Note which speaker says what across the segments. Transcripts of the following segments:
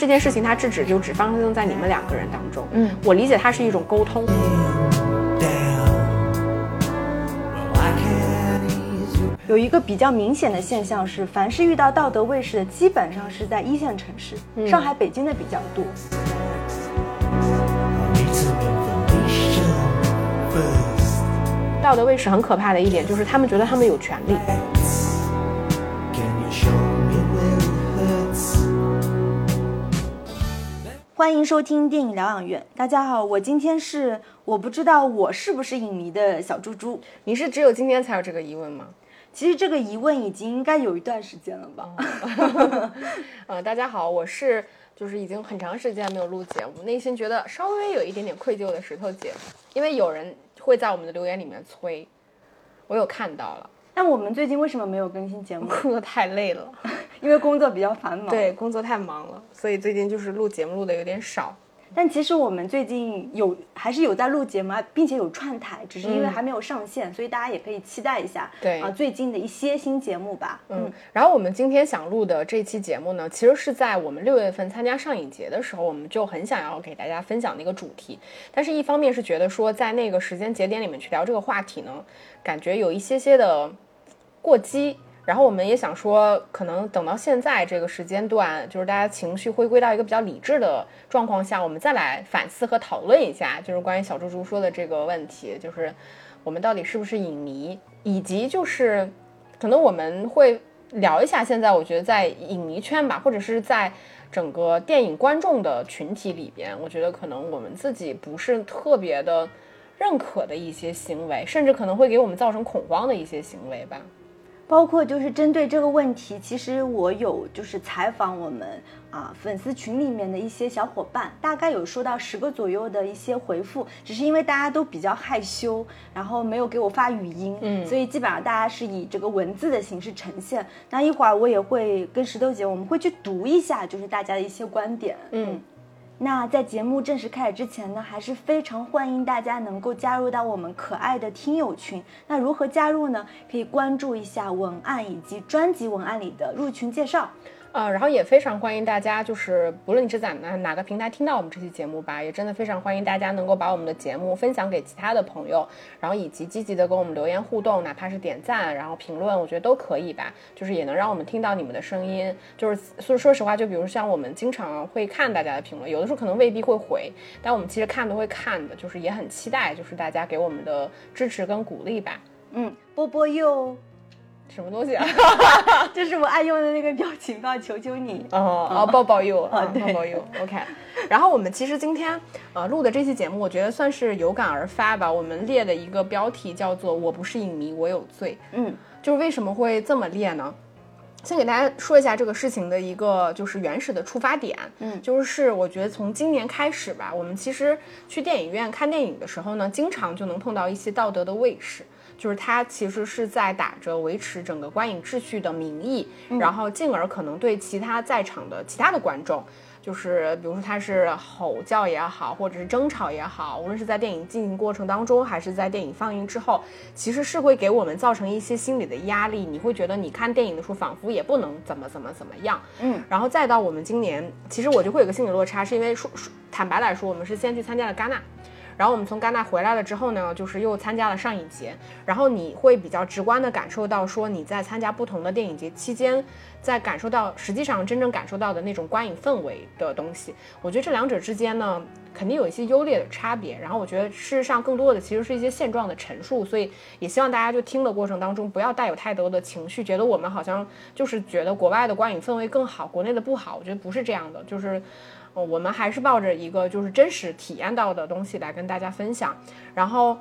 Speaker 1: 这件事情它制止就只发生在你们两个人当中。
Speaker 2: 嗯，
Speaker 1: 我理解它是一种沟通。
Speaker 2: 有一个比较明显的现象是，凡是遇到道德卫士的，基本上是在一线城市，上海、北京的比较多。
Speaker 1: 道德卫士很可怕的一点就是他们觉得他们有权利。
Speaker 2: 欢迎收听电影疗养院。大家好，我今天是我不知道我是不是影迷的小猪猪。
Speaker 1: 你是只有今天才有这个疑问吗？
Speaker 2: 其实这个疑问已经应该有一段时间了吧？
Speaker 1: 呃，大家好，我是就是已经很长时间没有录节目，内心觉得稍微有一点点愧疚的石头姐，因为有人会在我们的留言里面催，我有看到了，
Speaker 2: 但我们最近为什么没有更新节目？
Speaker 1: 工作太累了，
Speaker 2: 因为工作比较繁忙。
Speaker 1: 对，工作太忙了，所以最近就是录节目录的有点少。
Speaker 2: 但其实我们最近有还是有在录节目，啊，并且有串台，只是因为还没有上线，所以大家也可以期待一下。
Speaker 1: 对
Speaker 2: 啊，最近的一些新节目吧。
Speaker 1: 嗯，然后我们今天想录的这期节目呢，其实是在我们六月份参加上影节的时候，我们就很想要给大家分享的一个主题。但是，一方面是觉得说，在那个时间节点里面去聊这个话题呢，感觉有一些些的过激。然后我们也想说，可能等到现在这个时间段，就是大家情绪回归到一个比较理智的状况下，我们再来反思和讨论一下，就是关于小猪猪说的这个问题，就是我们到底是不是影迷，以及就是可能我们会聊一下现在我觉得在影迷圈吧，或者是在整个电影观众的群体里边，我觉得可能我们自己不是特别的认可的一些行为，甚至可能会给我们造成恐慌的一些行为吧。
Speaker 2: 包括就是针对这个问题，其实我有就是采访我们啊粉丝群里面的一些小伙伴，大概有收到十个左右的一些回复，只是因为大家都比较害羞，然后没有给我发语音，
Speaker 1: 嗯
Speaker 2: 所以基本上大家是以这个文字的形式呈现。那一会儿我也会跟石头姐，我们会去读一下，就是大家的一些观点，
Speaker 1: 嗯
Speaker 2: 那在节目正式开始之前呢，还是非常欢迎大家能够加入到我们可爱的听友群。那如何加入呢？可以关注一下文案以及专辑文案里的入群介绍。
Speaker 1: 呃，然后也非常欢迎大家，就是不论你是在哪哪个平台听到我们这期节目吧，也真的非常欢迎大家能够把我们的节目分享给其他的朋友，然后以及积极的跟我们留言互动，哪怕是点赞，然后评论，我觉得都可以吧，就是也能让我们听到你们的声音。就是说说实话，就比如像我们经常会看大家的评论，有的时候可能未必会回，但我们其实看都会看的，就是也很期待，就是大家给我们的支持跟鼓励吧。
Speaker 2: 嗯，波波哟，
Speaker 1: 什么东西啊？
Speaker 2: 这是我爱用的那个表情包，求求你。
Speaker 1: 哦哦，抱抱 you 啊，
Speaker 2: 对
Speaker 1: 抱抱 you。OK，然后我们其实今天呃录的这期节目，我觉得算是有感而发吧。我们列的一个标题叫做“我不是影迷，我有罪”。
Speaker 2: 嗯，
Speaker 1: 就是为什么会这么列呢？先给大家说一下这个事情的一个就是原始的出发点，
Speaker 2: 嗯
Speaker 1: 就是我觉得从今年开始吧，我们其实去电影院看电影的时候呢，经常就能碰到一些道德的卫士，就是他其实是在打着维持整个观影秩序的名义，然后进而可能对其他在场的其他的观众。就是比如说他是吼叫也好，或者是争吵也好，无论是在电影进行过程当中，还是在电影放映之后，其实是会给我们造成一些心理的压力。你会觉得你看电影的时候仿佛也不能怎么怎么怎么样，
Speaker 2: 嗯，
Speaker 1: 然后再到我们今年，其实我就会有个心理落差，是因为说说坦白来说，我们是先去参加了戛纳。然后我们从戛纳回来了之后呢，就是又参加了上影节，然后你会比较直观的感受到说你在参加不同的电影节期间，在感受到实际上真正感受到的那种观影氛围的东西。我觉得这两者之间呢，肯定有一些优劣的差别。然后我觉得事实上更多的其实是一些现状的陈述，所以也希望大家就听的过程当中不要带有太多的情绪，觉得我们好像就是觉得国外的观影氛围更好，国内的不好。我觉得不是这样的，就是。我们还是抱着一个就是真实体验到的东西来跟大家分享。然后，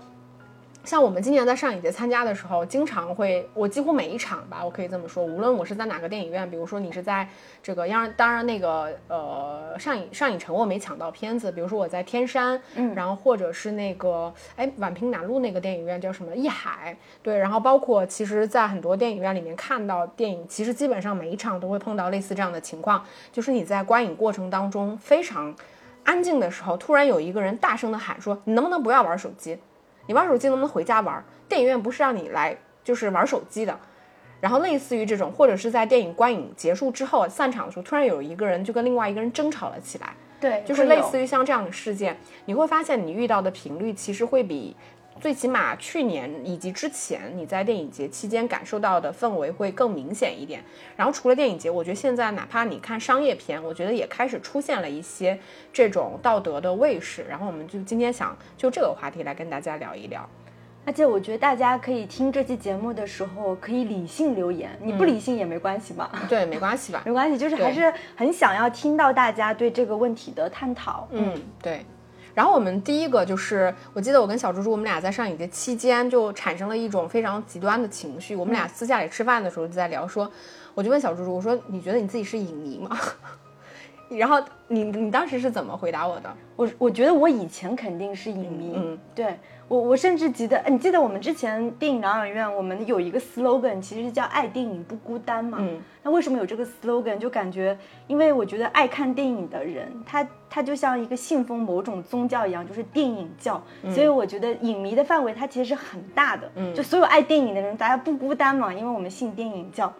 Speaker 1: 像我们今年在上影节参加的时候，经常会，我几乎每一场吧，我可以这么说，无论我是在哪个电影院，比如说你是在这个，当然当然那个呃上影上影城我没抢到片子，比如说我在天山，
Speaker 2: 嗯。
Speaker 1: 然后或者是那个哎宛平南路那个电影院叫什么？艺海，对，然后包括其实，在很多电影院里面看到电影，其实基本上每一场都会碰到类似这样的情况，就是你在观影过程当中非常安静的时候，突然有一个人大声的喊说：“你能不能不要玩手机？你玩手机能不能回家玩？电影院不是让你来就是玩手机的。”然后类似于这种，或者是在电影观影结束之后散场的时候，突然有一个人就跟另外一个人争吵了起来，
Speaker 2: 对，
Speaker 1: 就是类似于像这样的事件，你会发现你遇到的频率其实会比最起码去年以及之前你在电影节期间感受到的氛围会更明显一点。然后除了电影节，我觉得现在哪怕你看商业片，我觉得也开始出现了一些这种道德的卫士。然后我们就今天想就这个话题来跟大家聊一聊。
Speaker 2: 而且我觉得大家可以听这期节目的时候，可以理性留言，你不理性也没关系嘛，
Speaker 1: 对，没关系吧？
Speaker 2: 没关系，就是还是很想要听到大家对这个问题的探讨。
Speaker 1: 嗯，对。然后我们第一个就是，我记得我跟小猪猪，我们俩在上影节期间就产生了一种非常极端的情绪。我们俩私下里吃饭的时候就在聊说，我就问小猪猪，我说你觉得你自己是影迷吗？然后你你当时是怎么回答我的？
Speaker 2: 我我觉得我以前肯定是影迷，
Speaker 1: 嗯
Speaker 2: 对我我甚至记得，呃你记得我们之前电影疗养院我们有一个 slogan，其实是叫爱电影不孤单嘛。
Speaker 1: 嗯，
Speaker 2: 那为什么有这个 slogan？就感觉，因为我觉得爱看电影的人，他他就像一个信奉某种宗教一样，就是电影教。所以我觉得影迷的范围它其实是很大的，
Speaker 1: 嗯
Speaker 2: 就所有爱电影的人，大家不孤单嘛，因为我们信电影教。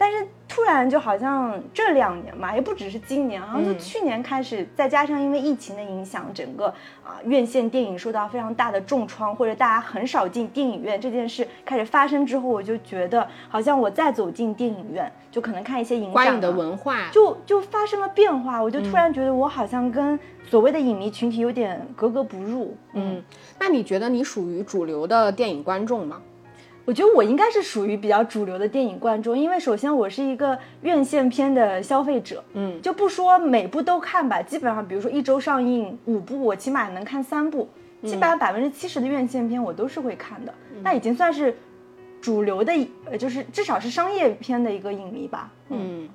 Speaker 2: 但是突然就好像这两年嘛，也不只是今年，好像就去年开始，再加上因为疫情的影响，整个啊、院线电影受到非常大的重创，或者大家很少进电影院这件事开始发生之后，我就觉得好像我再走进电影院，就可能看一些影展、啊、
Speaker 1: 观影的文化，
Speaker 2: 就就发生了变化，我就突然觉得我好像跟所谓的影迷群体有点格格不入。
Speaker 1: 嗯，那你觉得你属于主流的电影观众吗？
Speaker 2: 我觉得我应该是属于比较主流的电影观众，因为首先我是一个院线片的消费者，
Speaker 1: 嗯，
Speaker 2: 就不说每部都看吧，基本上比如说一周上映五部，我起码能看三部，基本上百分之七十的院线片我都是会看的，那已经算是主流的，呃，就是至少是商业片的一个影迷吧，
Speaker 1: 嗯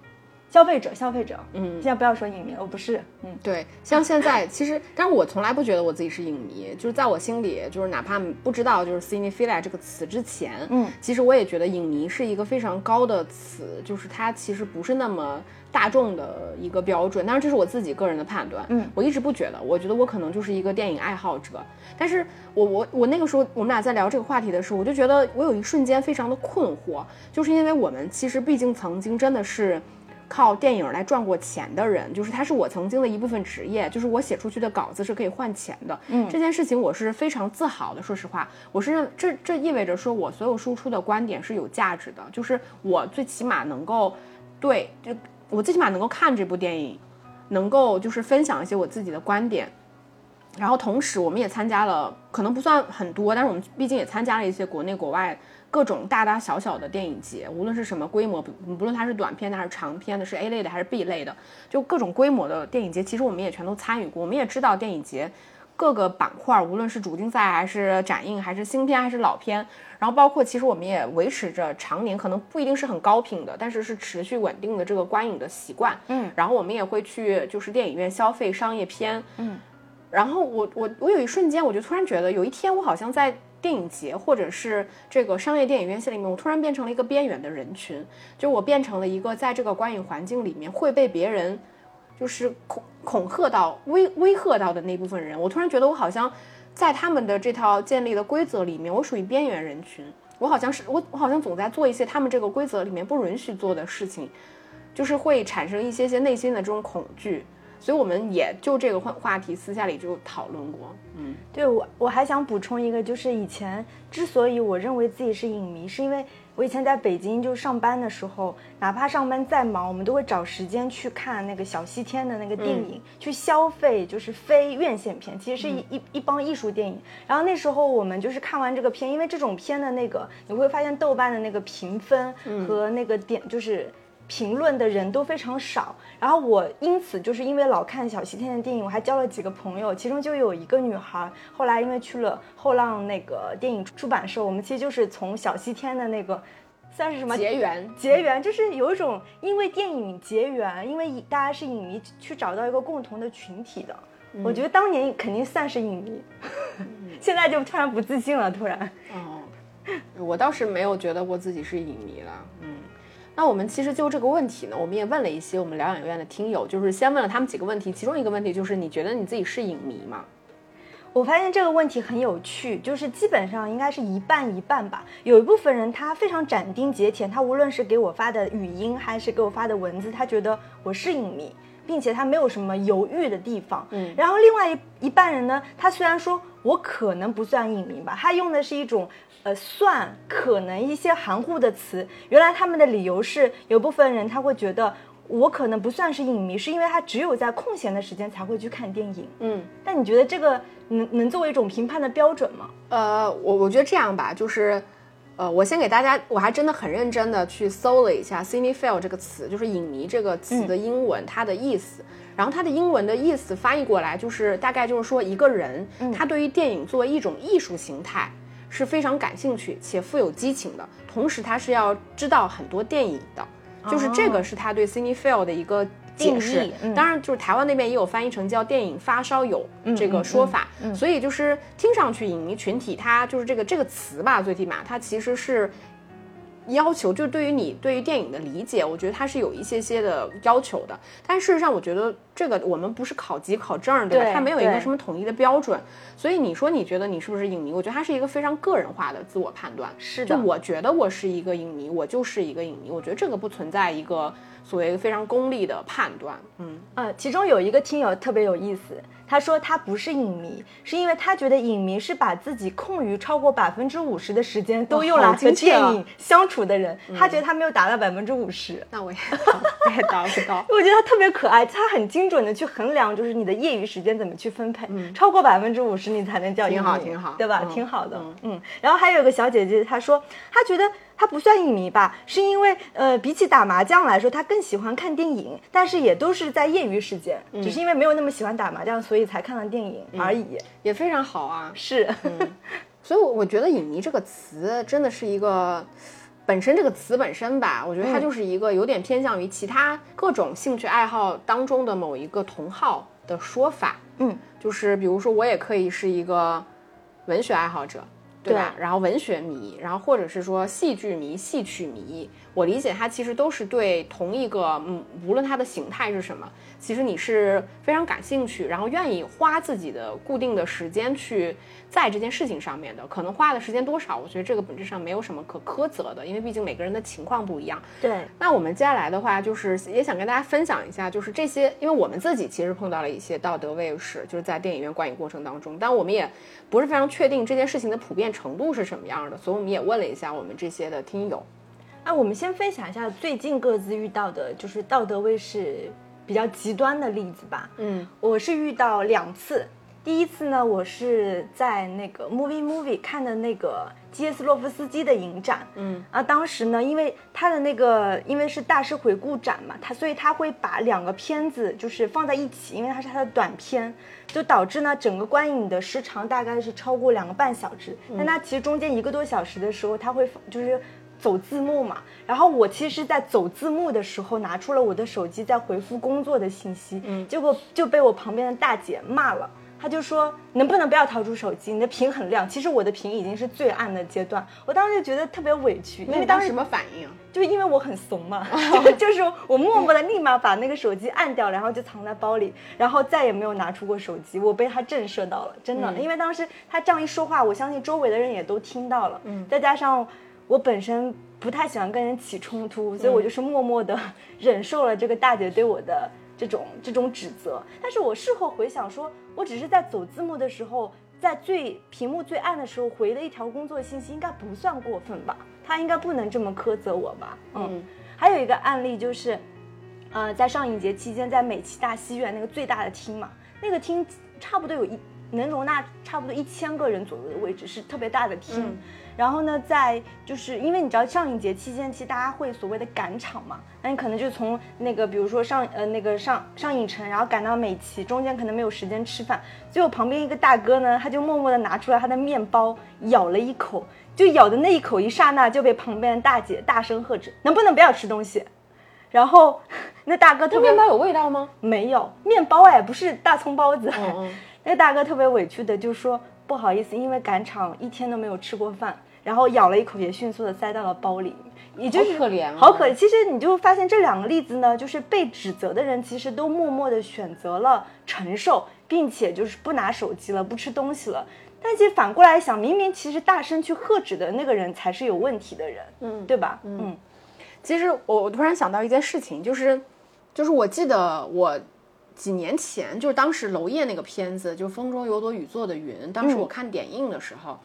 Speaker 2: 消费者，消费者，
Speaker 1: 嗯。
Speaker 2: 现，在不要说影迷，我不是，嗯，
Speaker 1: 对，像现在 其实，但是我从来不觉得我自己是影迷，就是在我心里，就是哪怕不知道就是 cinephilia 这个词之前，
Speaker 2: 嗯，
Speaker 1: 其实我也觉得影迷是一个非常高的词，就是它其实不是那么大众的一个标准，当然这是我自己个人的判断，
Speaker 2: 嗯。
Speaker 1: 我一直不觉得，我觉得我可能就是一个电影爱好者，但是我我我那个时候我们俩在聊这个话题的时候，我就觉得我有一瞬间非常的困惑，就是因为我们其实毕竟曾经真的是。靠电影来赚过钱的人，就是他是我曾经的一部分职业，就是我写出去的稿子是可以换钱的。
Speaker 2: 嗯
Speaker 1: 这件事情我是非常自豪的。说实话，我是认这这意味着说我所有输出的观点是有价值的，就是我最起码能够对，就我最起码能够看这部电影，能够就是分享一些我自己的观点。然后同时，我们也参加了，可能不算很多，但是我们毕竟也参加了一些国内国外各种大大小小的电影节，无论是什么规模，不不论它是短片的还是长片的，是 A 类的还是 B 类的，就各种规模的电影节，其实我们也全都参与过。我们也知道电影节各个板块，无论是主竞赛还是展映，还是新片还是老片，然后包括其实我们也维持着常年可能不一定是很高频的，但是是持续稳定的这个观影的习惯。
Speaker 2: 嗯，
Speaker 1: 然后我们也会去就是电影院消费商业片。
Speaker 2: 嗯。
Speaker 1: 然后我我我有一瞬间，我就突然觉得，有一天我好像在电影节或者是这个商业电影院线里面，我突然变成了一个边缘的人群，就我变成了一个在这个观影环境里面会被别人就是恐恐吓到、威威吓到的那部分人。我突然觉得我好像在他们的这套建立的规则里面，我属于边缘人群。我好像是我我好像总在做一些他们这个规则里面不允许做的事情，就是会产生一些些内心的这种恐惧。所以我们也就这个话话题私下里就讨论过，嗯
Speaker 2: 对我我还想补充一个，就是以前之所以我认为自己是影迷，是因为我以前在北京就上班的时候，哪怕上班再忙，我们都会找时间去看那个小西天的那个电影，去消费就是非院线片，其实是一、一一帮艺术电影。然后那时候我们就是看完这个片，因为这种片的那个你会发现豆瓣的那个评分和那个点就是。评论的人都非常少，然后我因此就是因为老看小西天的电影，我还交了几个朋友，其中就有一个女孩，后来因为去了后浪那个电影出版社，我们其实就是从小西天的那个算是什么
Speaker 1: 结缘
Speaker 2: 结缘，就是有一种因为电影结缘，因为大家是影迷去找到一个共同的群体的。我觉得当年肯定算是影迷，现在就突然不自信了，突然。
Speaker 1: 哦，我倒是没有觉得过自己是影迷了，嗯。那我们其实就这个问题呢，我们也问了一些我们疗养院的听友，就是先问了他们几个问题，其中一个问题就是你觉得你自己是影迷吗？
Speaker 2: 我发现这个问题很有趣，就是基本上应该是一半一半吧。有一部分人他非常斩钉截铁，他无论是给我发的语音还是给我发的文字，他觉得我是影迷，并且他没有什么犹豫的地方。嗯，然后另外一一半人呢，他虽然说我可能不算影迷吧，他用的是一种呃算可能一些含糊的词。原来他们的理由是，有部分人他会觉得。我可能不算是影迷，是因为他只有在空闲的时间才会去看电影。
Speaker 1: 嗯，
Speaker 2: 但你觉得这个能能作为一种评判的标准吗？
Speaker 1: 呃，我我觉得这样吧，就是，呃，我先给大家，我还真的很认真的去搜了一下 “cinephile” 这个词，就是影迷这个词的英文，它的意思。然后它的英文的意思翻译过来就是大概就是说一个人，他对于电影作为一种艺术形态是非常感兴趣且富有激情的，同时他是要知道很多电影的，就是这个是他对 cinephile 的一个。解
Speaker 2: 定
Speaker 1: 释当然就是台湾那边也有翻译成叫电影发烧友这个说法，所以就是听上去影迷群体它就是这个这个词吧，最起码它其实是要求，就对于你对于电影的理解，我觉得它是有一些些的要求的。但事实上，我觉得这个我们不是考级考证，对吧？
Speaker 2: 对
Speaker 1: 它没有一个什么统一的标准，所以你说你觉得你是不是影迷？我觉得它是一个非常个人化的自我判断。
Speaker 2: 是的，
Speaker 1: 就我觉得我是一个影迷，我就是一个影迷。我觉得这个不存在一个所谓非常功利的判断。嗯，
Speaker 2: 呃，其中有一个听友特别有意思，他说他不是影迷，是因为他觉得影迷是把自己空余超过百分之五十的时间都用来
Speaker 1: 好
Speaker 2: 和电影相处的人，他觉得他没有达到百分之五十。
Speaker 1: 那我也我也达不到。
Speaker 2: 我觉得他特别可爱，他很精准的去衡量，就是你的业余时间怎么去分配，超过百分之五十你才能叫影迷
Speaker 1: 好挺好
Speaker 2: 对吧？
Speaker 1: 嗯
Speaker 2: 挺好的，嗯然后还有一个小姐姐，她说她觉得她不算影迷吧，是因为呃，比起打麻将来说，他更喜欢看电影，但是也都是在业余时间，只是因为没有那么喜欢打麻将，所以才看了电影而已。
Speaker 1: 也非常好啊。
Speaker 2: 是，
Speaker 1: 所以，我我觉得“影迷”这个词真的是一个本身这个词本身吧，我觉得它就是一个有点偏向于其他各种兴趣爱好当中的某一个同好的说法。
Speaker 2: 嗯，
Speaker 1: 就是比如说，我也可以是一个文学爱好者。对吧？
Speaker 2: 对
Speaker 1: 然后文学迷，然后或者是说戏剧迷、戏曲迷，我理解它其实都是对同一个，嗯，无论它的形态是什么，其实你是非常感兴趣，然后愿意花自己的固定的时间去在这件事情上面的。可能花的时间多少，我觉得这个本质上没有什么可苛责的，因为毕竟每个人的情况不一样。
Speaker 2: 对，
Speaker 1: 那我们接下来的话，就是也想跟大家分享一下，就是这些，因为我们自己其实碰到了一些道德卫士，就是在电影院观影过程当中，但我们也不是非常确定这件事情的普遍程度是什么样的，所以我们也问了一下我们这些的听友。
Speaker 2: 啊，我们先分享一下最近各自遇到的，就是道德卫士比较极端的例子吧。
Speaker 1: 嗯，
Speaker 2: 我是遇到两次。第一次呢，我是在那个 Movie Movie 看的那个基耶斯洛夫斯基的影展，
Speaker 1: 嗯
Speaker 2: 啊，当时呢，因为他的那个因为是大师回顾展嘛，他所以他会把两个片子就是放在一起，因为它是他的短片，就导致呢整个观影的时长大概是超过两个半小时，但它其实中间一个多小时的时候，他会就是。走字幕嘛，然后我其实，在走字幕的时候，拿出了我的手机在回复工作的信息，嗯，结果就被我旁边的大姐骂了。她就说：“能不能不要掏出手机？你的屏很亮。”其实我的屏已经是最暗的阶段，我当时就觉得特别委屈，因为当时
Speaker 1: 什么反应啊？
Speaker 2: 就是因为我很怂嘛，就是我默默的立马把那个手机按掉，然后就藏在包里，然后再也没有拿出过手机。我被他震慑到了，真的，因为当时他这样一说话，我相信周围的人也都听到了，嗯，再加上我本身不太喜欢跟人起冲突，所以我就是默默的忍受了这个大姐对我的这种这种指责。但是我事后回想说，我只是在走字幕的时候。在最屏幕最暗的时候回了一条工作信息，应该不算过分吧？他应该不能这么苛责我吧？嗯，还有一个案例就是，呃，在上影节期间，在美琪大戏院那个最大的厅嘛，那个厅差不多有一能容纳差不多一千个人左右的位置，是特别大的厅。然后呢，在就是因为你知道上影节期间，其实大家会所谓的赶场嘛，那你可能就从那个比如说上呃那个上上影城，然后赶到美琪，中间可能没有时间吃饭。最后旁边一个大哥呢，他就默默的拿出来他的面包，咬了一口，就咬的那一口一刹那就被旁边的大姐大声喝止，能不能不要吃东西？然后那大哥特别
Speaker 1: 面包有味道吗？
Speaker 2: 没有面包哎，不是大葱包子。
Speaker 1: 嗯嗯
Speaker 2: 那个大哥特别委屈的就说不好意思，因为赶场一天都没有吃过饭，然后咬了一口也迅速的塞到了包里，也就是
Speaker 1: 好可怜啊
Speaker 2: 好可怜。其实你就发现这两个例子呢，就是被指责的人其实都默默的选择了承受，并且就是不拿手机了，不吃东西了。但其实反过来想，明明其实大声去喝止的那个人才是有问题的人，嗯，对吧？嗯
Speaker 1: 其实我我突然想到一件事情，就是就是我记得我几年前，就是当时娄烨那个片子，就《风中有朵雨做的云》，当时我看点映的时候。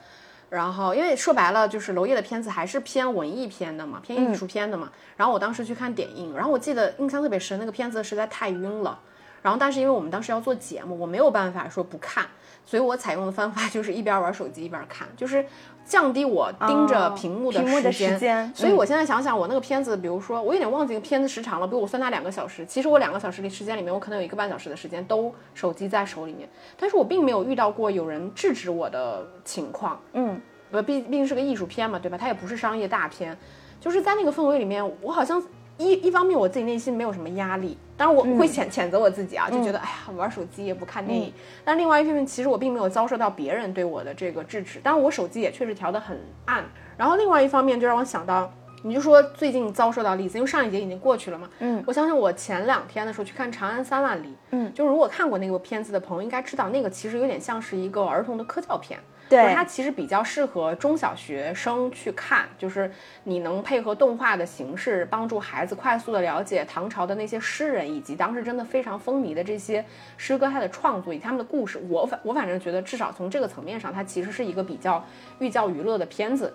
Speaker 1: 然后，因为说白了，就是娄烨的片子还是偏文艺片的嘛，偏艺术片的嘛。然后我当时去看点映，然后我记得印象特别深，那个片子实在太晕了。然后，但是因为我们当时要做节目，我没有办法说不看，所以我采用的方法 就是一边玩手机一边看，就是降低我盯着
Speaker 2: 哦
Speaker 1: 屏幕的时间。
Speaker 2: 时间
Speaker 1: 所以
Speaker 2: 嗯
Speaker 1: 我现在想想，我那个片子，比如说我有点忘记那个片子时长了，比如我算它两个小时，其实我两个小时的时间里面，我可能有一个半小时的时间都手机在手里面，但是我并没有遇到过有人制止我的情况。
Speaker 2: 嗯，
Speaker 1: 呃，毕毕竟是个艺术片嘛，对吧？它也不是商业大片，就是在那个氛围里面，我好像一一方面我自己内心没有什么压力，当然我会谴、谴责我自己啊，就觉得、哎呀玩手机也不看电影，但另外一方面其实我并没有遭受到别人对我的这个制止，当然我手机也确实调得很暗，然后另外一方面就让我想到。你就说最近遭受到例子，因为上一节已经过去了嘛。
Speaker 2: 嗯
Speaker 1: 我相信，我前两天的时候去看《长安三万里》，
Speaker 2: 嗯，
Speaker 1: 就如果看过那个片子的朋友应该知道，那个其实有点像是一个儿童的科教片。
Speaker 2: 对
Speaker 1: 就是它其实比较适合中小学生去看，就是你能配合动画的形式，帮助孩子快速的了解唐朝的那些诗人，以及当时真的非常风靡的这些诗歌，它的创作以及他们的故事。我反我反正觉得，至少从这个层面上，它其实是一个比较寓教于乐的片子。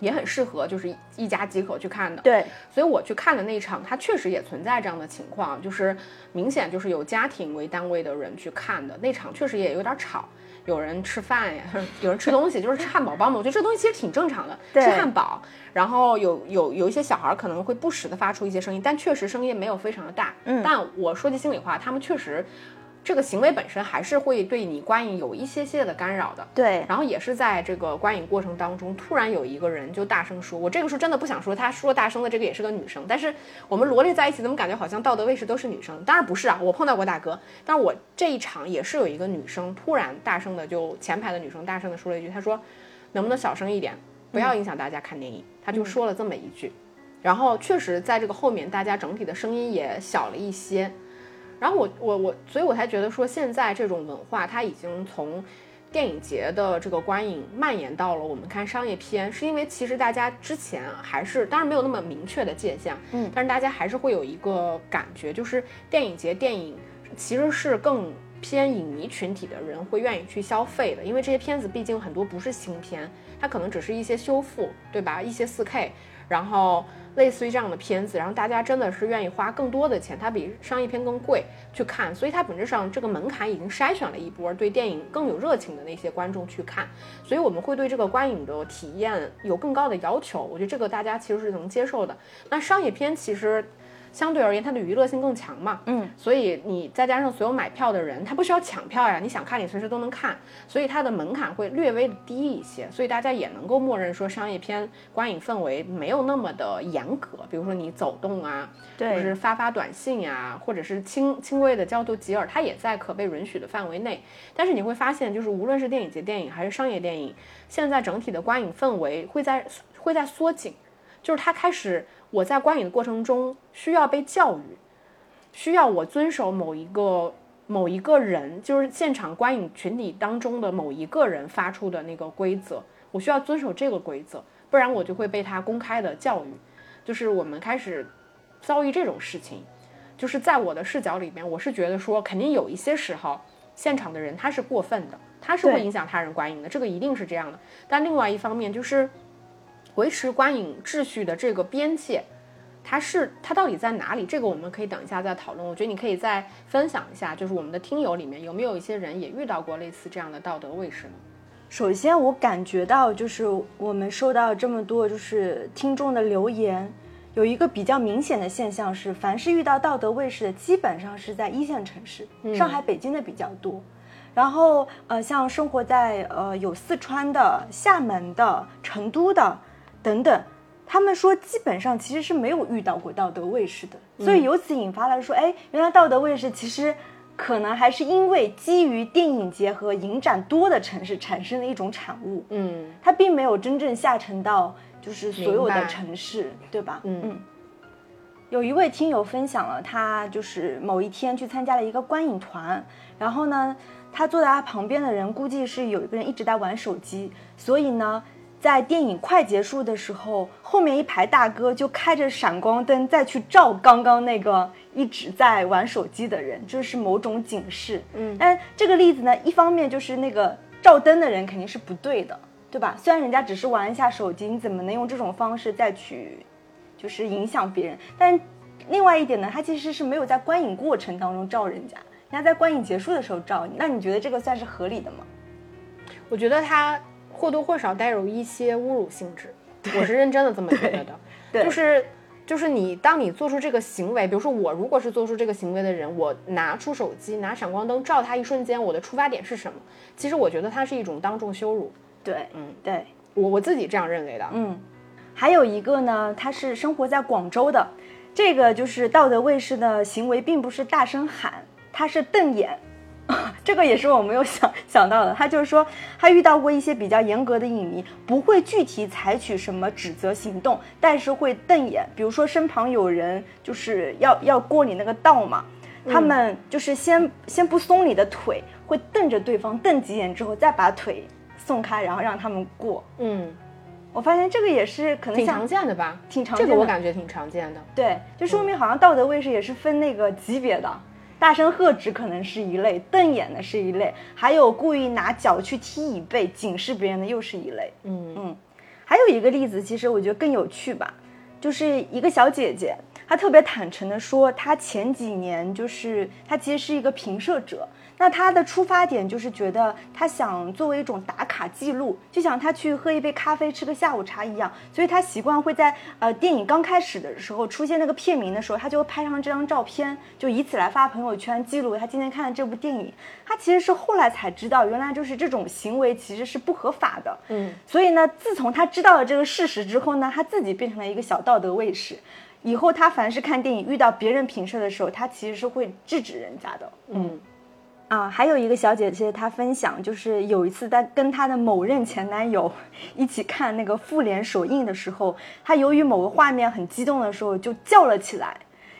Speaker 1: 也很适合就是一家几口去看的，
Speaker 2: 对，
Speaker 1: 所以我去看的那一场，它确实也存在这样的情况，就是明显就是有家庭为单位的人去看的那场，确实也有点吵，有人吃饭呀，有人吃东西，就是吃汉堡包嘛。我觉得这东西其实挺正常的，
Speaker 2: 对
Speaker 1: 吃汉堡，然后有有有一些小孩可能会不时的发出一些声音，但确实声音没有非常的大。嗯，但我说句心里话，他们确实这个行为本身还是会对你观影有一些些的干扰的。
Speaker 2: 对，
Speaker 1: 然后也是在这个观影过程当中，突然有一个人就大声说：“我这个时候真的不想说，他说大声的这个也是个女生，但是我们罗列在一起，怎么感觉好像道德卫士都是女生？当然不是啊，我碰到过大哥，但是我这一场也是有一个女生突然大声的就前排的女生大声的说了一句，她说能不能小声一点，不要影响大家看电影。她就说了这么一句，然后确实在这个后面大家整体的声音也小了一些。然后我我我，所以我才觉得说，现在这种文化它已经从电影节的这个观影蔓延到了我们看商业片，是因为其实大家之前还是当然没有那么明确的界限，
Speaker 2: 嗯
Speaker 1: 但是大家还是会有一个感觉，就是电影节电影其实是更偏影迷群体的人会愿意去消费的，因为这些片子毕竟很多不是新片，它可能只是一些修复，对吧？一些 4K，然后类似于这样的片子，然后大家真的是愿意花更多的钱，它比商业片更贵去看，所以它本质上这个门槛已经筛选了一波对电影更有热情的那些观众去看，所以我们会对这个观影的体验有更高的要求，我觉得这个大家其实是能接受的。那商业片其实。相对而言，它的娱乐性更强嘛，
Speaker 2: 嗯，
Speaker 1: 所以你再加上所有买票的人，他不需要抢票呀，你想看你随时都能看，所以它的门槛会略微的低一些，所以大家也能够默认说商业片观影氛围没有那么的严格，比如说你走动啊，
Speaker 2: 对。
Speaker 1: 或者是发发短信呀、或者是轻轻微的交头接耳，它也在可被允许的范围内。但是你会发现，就是无论是电影节电影还是商业电影，现在整体的观影氛围会在会在缩紧，就是它开始我在观影的过程中需要被教育，需要我遵守某一个某一个人，就是现场观影群体当中的某一个人发出的那个规则，我需要遵守这个规则，不然我就会被他公开的教育。就是我们开始遭遇这种事情，就是在我的视角里边，我是觉得说，肯定有一些时候，现场的人他是过分的，他是会影响他人观影的，这个一定是这样的。但另外一方面，就是维持观影秩序的这个边界，它是它到底在哪里？这个我们可以等一下再讨论。我觉得你可以再分享一下，就是我们的听友里面有没有一些人也遇到过类似这样的道德卫士呢？
Speaker 2: 首先，我感觉到就是我们收到这么多就是听众的留言，有一个比较明显的现象是，凡是遇到道德卫士的，基本上是在一线城市，上海、北京的比较多。然后，呃，像生活在呃有四川的、厦门的、成都的等等，他们说基本上其实是没有遇到过道德卫士的，所以由此引发了说，哎，原来道德卫士其实可能还是因为基于电影节和影展多的城市产生的一种产物，
Speaker 1: 嗯
Speaker 2: 它并没有真正下沉到就是所有的城市，对吧？
Speaker 1: 嗯。
Speaker 2: 有一位听友分享了，他就是某一天去参加了一个观影团，然后呢，他坐在他旁边的人估计是有一个人一直在玩手机，所以呢，在电影快结束的时候，后面一排大哥就开着闪光灯再去照刚刚那个一直在玩手机的人，这是某种警示。
Speaker 1: 嗯
Speaker 2: 但这个例子呢，一方面就是那个照灯的人肯定是不对的，对吧？虽然人家只是玩一下手机，你怎么能用这种方式再去就是影响别人？但另外一点呢，他其实是没有在观影过程当中照人家，人家在观影结束的时候照你，那你觉得这个算是合理的吗？
Speaker 1: 我觉得它或多或少带有一些侮辱性质，我是认真的这么觉得的。
Speaker 2: 对
Speaker 1: 就是就是你当你做出这个行为，比如说我如果是做出这个行为的人，我拿出手机拿闪光灯照他一瞬间，我的出发点是什么？其实我觉得它是一种当众羞辱，
Speaker 2: 对，
Speaker 1: 嗯，
Speaker 2: 对，
Speaker 1: 我我自己这样认为的。
Speaker 2: 嗯，还有一个呢，他是生活在广州的，这个就是道德卫士的行为，并不是大声喊，他是瞪眼。这个也是我没有想想到的，他就是说他遇到过一些比较严格的影迷，不会具体采取什么指责行动，但是会瞪眼，比如说身旁有人就是要要过你那个道嘛，他们就是先先不松你的腿，会瞪着对方瞪几眼之后，再把腿送开，然后让他们过。
Speaker 1: 嗯，
Speaker 2: 我发现这个也是可能
Speaker 1: 挺常见的吧？
Speaker 2: 挺常见的。
Speaker 1: 这个我感觉挺常见的。
Speaker 2: 对，就说明好像道德卫士也是分那个级别的，大声喝止可能是一类，瞪眼的是一类，还有故意拿脚去踢椅背警示别人的又是一类。
Speaker 1: 嗯
Speaker 2: 嗯，还有一个例子，其实我觉得更有趣吧，就是一个小姐姐，她特别坦诚的说，她前几年就是她其实是一个评射者。那他的出发点就是觉得他想作为一种打卡记录，就像他去喝一杯咖啡、吃个下午茶一样，所以他习惯会在呃电影刚开始的时候出现那个片名的时候，他就会拍上这张照片，就以此来发朋友圈记录他今天看的这部电影。他其实是后来才知道，原来就是这种行为其实是不合法的。
Speaker 1: 嗯，
Speaker 2: 所以呢，自从他知道了这个事实之后呢，他自己变成了一个小道德卫士。以后他凡是看电影遇到别人评射的时候，他其实是会制止人家的。
Speaker 1: 嗯
Speaker 2: 啊，还有一个小姐姐，她分享就是有一次在跟她的某任前男友 一起看那个复联首映的时候，她由于某个画面很激动的时候就叫了起来，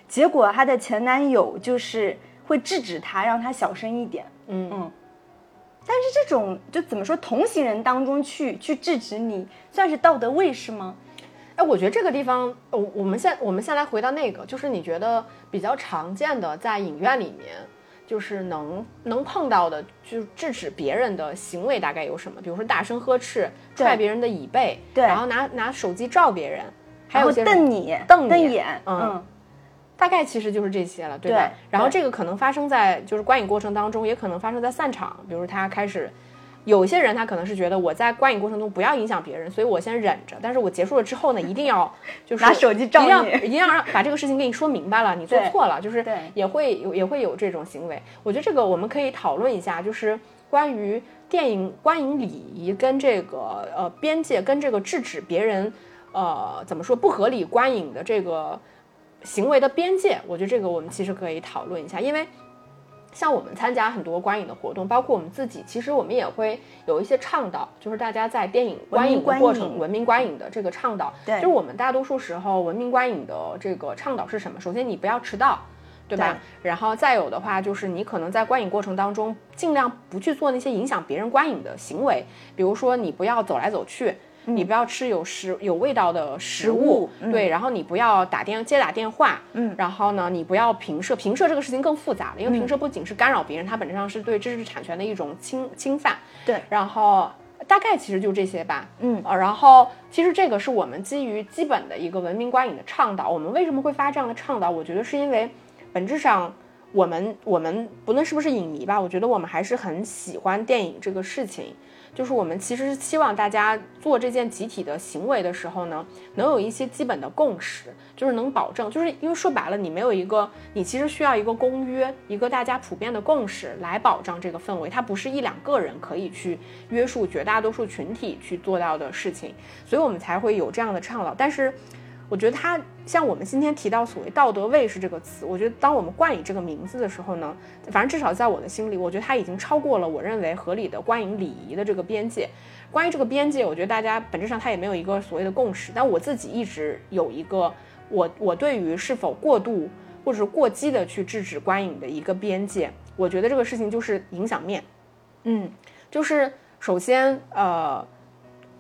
Speaker 2: 结果她的前男友就是会制止她，让她小声一点。
Speaker 1: 嗯
Speaker 2: 嗯但是这种就怎么说，同行人当中去去制止你，算是道德卫士吗？
Speaker 1: 哎，我觉得这个地方，我我们先我们先来回到那个，就是你觉得比较常见的在影院里面，就是能能碰到的，就是制止别人的行为大概有什么？比如说大声呵斥、踹别人的椅背，
Speaker 2: 对
Speaker 1: 然后拿拿手机照别人，还有一些
Speaker 2: 瞪你，
Speaker 1: 瞪瞪
Speaker 2: 眼，
Speaker 1: 嗯
Speaker 2: 嗯，
Speaker 1: 大概其实就是这些了，对吧？
Speaker 2: 对对
Speaker 1: 然后这个可能发生在就是观影过程当中，也可能发生在散场，比如他开始。有些人他可能是觉得我在观影过程中不要影响别人，所以我先忍着，但是我结束了之后呢，一定要 就是
Speaker 2: 拿手机照
Speaker 1: 一定要
Speaker 2: 你
Speaker 1: 一定要让把这个事情给你说明白了，你做错了，就是
Speaker 2: 对
Speaker 1: 也会有也会有这种行为。我觉得这个我们可以讨论一下，就是关于电影观影礼仪跟这个呃边界跟这个制止别人呃怎么说不合理观影的这个行为的边界，我觉得这个我们其实可以讨论一下，因为。像我们参加很多观影的活动，包括我们自己，其实我们也会有一些倡导，就是大家在电影观影的过程，
Speaker 2: 文明观影
Speaker 1: 的这个倡导。
Speaker 2: 对
Speaker 1: 就是我们大多数时候文明观影的这个倡导是什么？首先你不要迟到，对吧？然后再有的话就是你可能在观影过程当中尽量不去做那些影响别人观影的行为，比如说你不要走来走去。你不要吃有食有味道的食物，对，然后你不要打电接打电话，
Speaker 2: 嗯。
Speaker 1: 然后呢，你不要平射，平射这个事情更复杂了，因为平射不仅是干扰别人，它本质上是对知识产权的一种侵侵犯，
Speaker 2: 对。
Speaker 1: 然后大概其实就这些吧，
Speaker 2: 嗯。
Speaker 1: 呃，然后其实这个是我们基于基本的一个文明观影的倡导。我们为什么会发这样的倡导？我觉得是因为本质上我们我们不论是不是影迷吧，我觉得我们还是很喜欢电影这个事情。就是我们其实是希望大家做这件集体的行为的时候呢，能有一些基本的共识，就是能保证，就是因为说白了，你没有一个，你其实需要一个公约，一个大家普遍的共识来保障这个氛围，它不是一两个人可以去约束绝大多数群体去做到的事情，所以我们才会有这样的倡导。但是，我觉得它像我们今天提到所谓“道德卫士”这个词，我觉得当我们冠以这个名字的时候呢，反正至少在我的心里，我觉得它已经超过了我认为合理的观影礼仪的这个边界。关于这个边界，我觉得大家本质上它也没有一个所谓的共识，但我自己一直有一个我我对于是否过度或者是过激的去制止观影的一个边界，我觉得这个事情就是影响面。
Speaker 2: 嗯
Speaker 1: 就是首先，呃，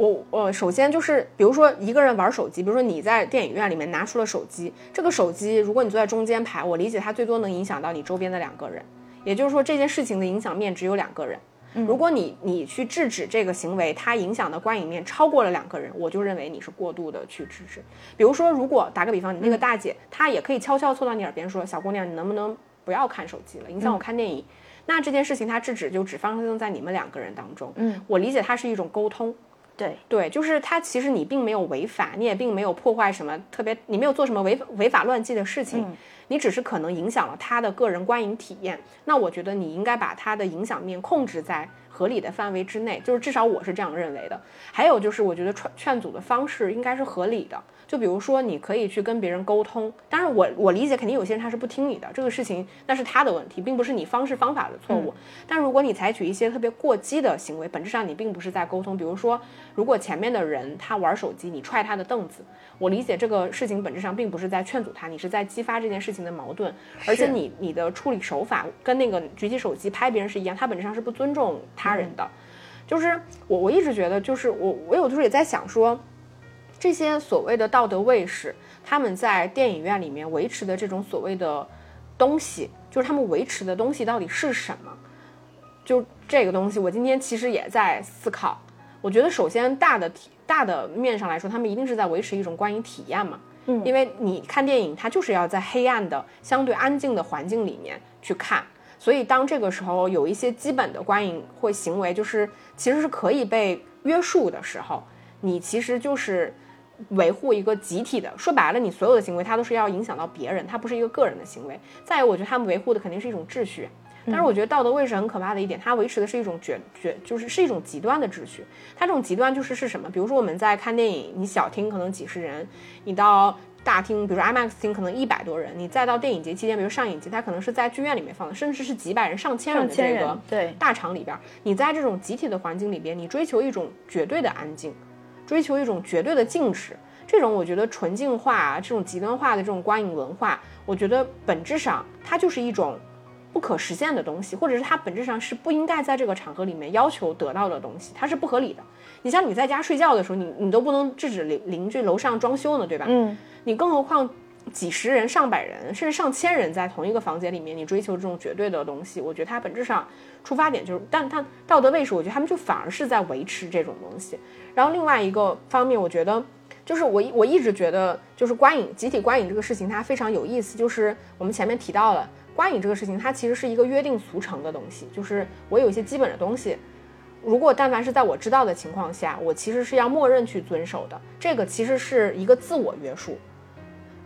Speaker 1: 我我首先就是，比如说一个人玩手机，比如说你在电影院里面拿出了手机，这个手机如果你坐在中间排，我理解它最多能影响到你周边的两个人，也就是说这件事情的影响面只有两个人。如果你你去制止这个行为，它影响的观影面超过了两个人，我就认为你是过度的去制止。比如说，如果打个比方，你那个大姐、她也可以悄悄凑到你耳边说：“小姑娘，你能不能不要看手机了，影响我看电影？”那这件事情它制止就只发生在你们两个人当中。
Speaker 2: 嗯，
Speaker 1: 我理解它是一种沟通。
Speaker 2: 对，
Speaker 1: 对，就是他其实你并没有违法，你也并没有破坏什么特别，你没有做什么违违法乱纪的事情，你只是可能影响了他的个人观影体验。那我觉得你应该把他的影响面控制在合理的范围之内，就是至少我是这样认为的。还有就是，我觉得劝劝阻的方式应该是合理的。就比如说，你可以去跟别人沟通，当然我我理解，肯定有些人他是不听你的，这个事情那是他的问题，并不是你方式方法的错误。但如果你采取一些特别过激的行为，本质上你并不是在沟通。比如说，如果前面的人他玩手机，你踹他的凳子，我理解这个事情本质上并不是在劝阻他，你是在激发这件事情的矛盾，而且你你的处理手法跟那个举起手机拍别人是一样，他本质上是不尊重他人的。就是我我一直觉得，就是我我有的时候也在想说。这些所谓的道德卫士，他们在电影院里面维持的这种所谓的东西，就是他们维持的东西到底是什么？就这个东西，我今天其实也在思考。我觉得首先大的体大的面上来说，他们一定是在维持一种观影体验嘛。
Speaker 2: 嗯
Speaker 1: 因为你看电影，它就是要在黑暗的、相对安静的环境里面去看。所以当这个时候有一些基本的观影或行为，就是其实是可以被约束的时候，你其实就是维护一个集体的。说白了，你所有的行为它都是要影响到别人，它不是一个个人的行为。再有，我觉得他们维护的肯定是一种秩序。但是我觉得道德卫士很可怕的一点，它维持的是一种绝绝，就是是一种极端的秩序。它这种极端就是是什么？比如说我们在看电影，你小厅可能几十人，你到大厅，比如说 IMAX 厅可能一百多人，你再到电影节期间，比如上影节，它可能是在剧院里面放的，甚至是几百人、上千人的这个
Speaker 2: 对
Speaker 1: 大场里边，你在这种集体的环境里边，你追求一种绝对的安静，追求一种绝对的静止。这种我觉得纯净化啊，这种极端化的这种观影文化，我觉得本质上它就是一种不可实现的东西，或者是它本质上是不应该在这个场合里面要求得到的东西，它是不合理的。你像你在家睡觉的时候，你你都不能制止邻邻居楼上装修呢，对吧？
Speaker 2: 嗯，
Speaker 1: 你更何况几十人、上百人，甚至上千人在同一个房间里面，你追求这种绝对的东西，我觉得它本质上出发点就是，但它道德卫士，我觉得他们就反而是在维持这种东西。然后另外一个方面，我觉得就是我我一直觉得，就是观影集体观影这个事情，它非常有意思。就是我们前面提到了观影这个事情，它其实是一个约定俗成的东西，就是我有一些基本的东西。如果但凡是在我知道的情况下，我其实是要默认去遵守的。这个其实是一个自我约束，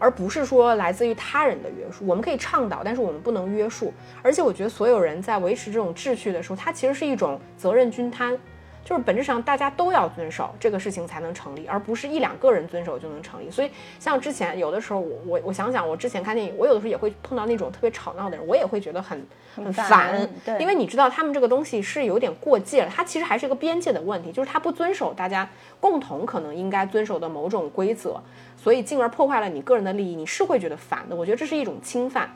Speaker 1: 而不是说来自于他人的约束。我们可以倡导，但是我们不能约束。而且我觉得所有人在维持这种秩序的时候，它其实是一种责任均摊，就是本质上大家都要遵守这个事情才能成立，而不是一两个人遵守就能成立。所以像之前有的时候我，我我想想，我之前看电影，我有的时候也会碰到那种特别吵闹的人，我也会觉得很很
Speaker 2: 烦
Speaker 1: 因为你知道他们这个东西是有点过界了，它其实还是一个边界的问题，就是他不遵守大家共同可能应该遵守的某种规则，所以进而破坏了你个人的利益，你是会觉得烦的。我觉得这是一种侵犯。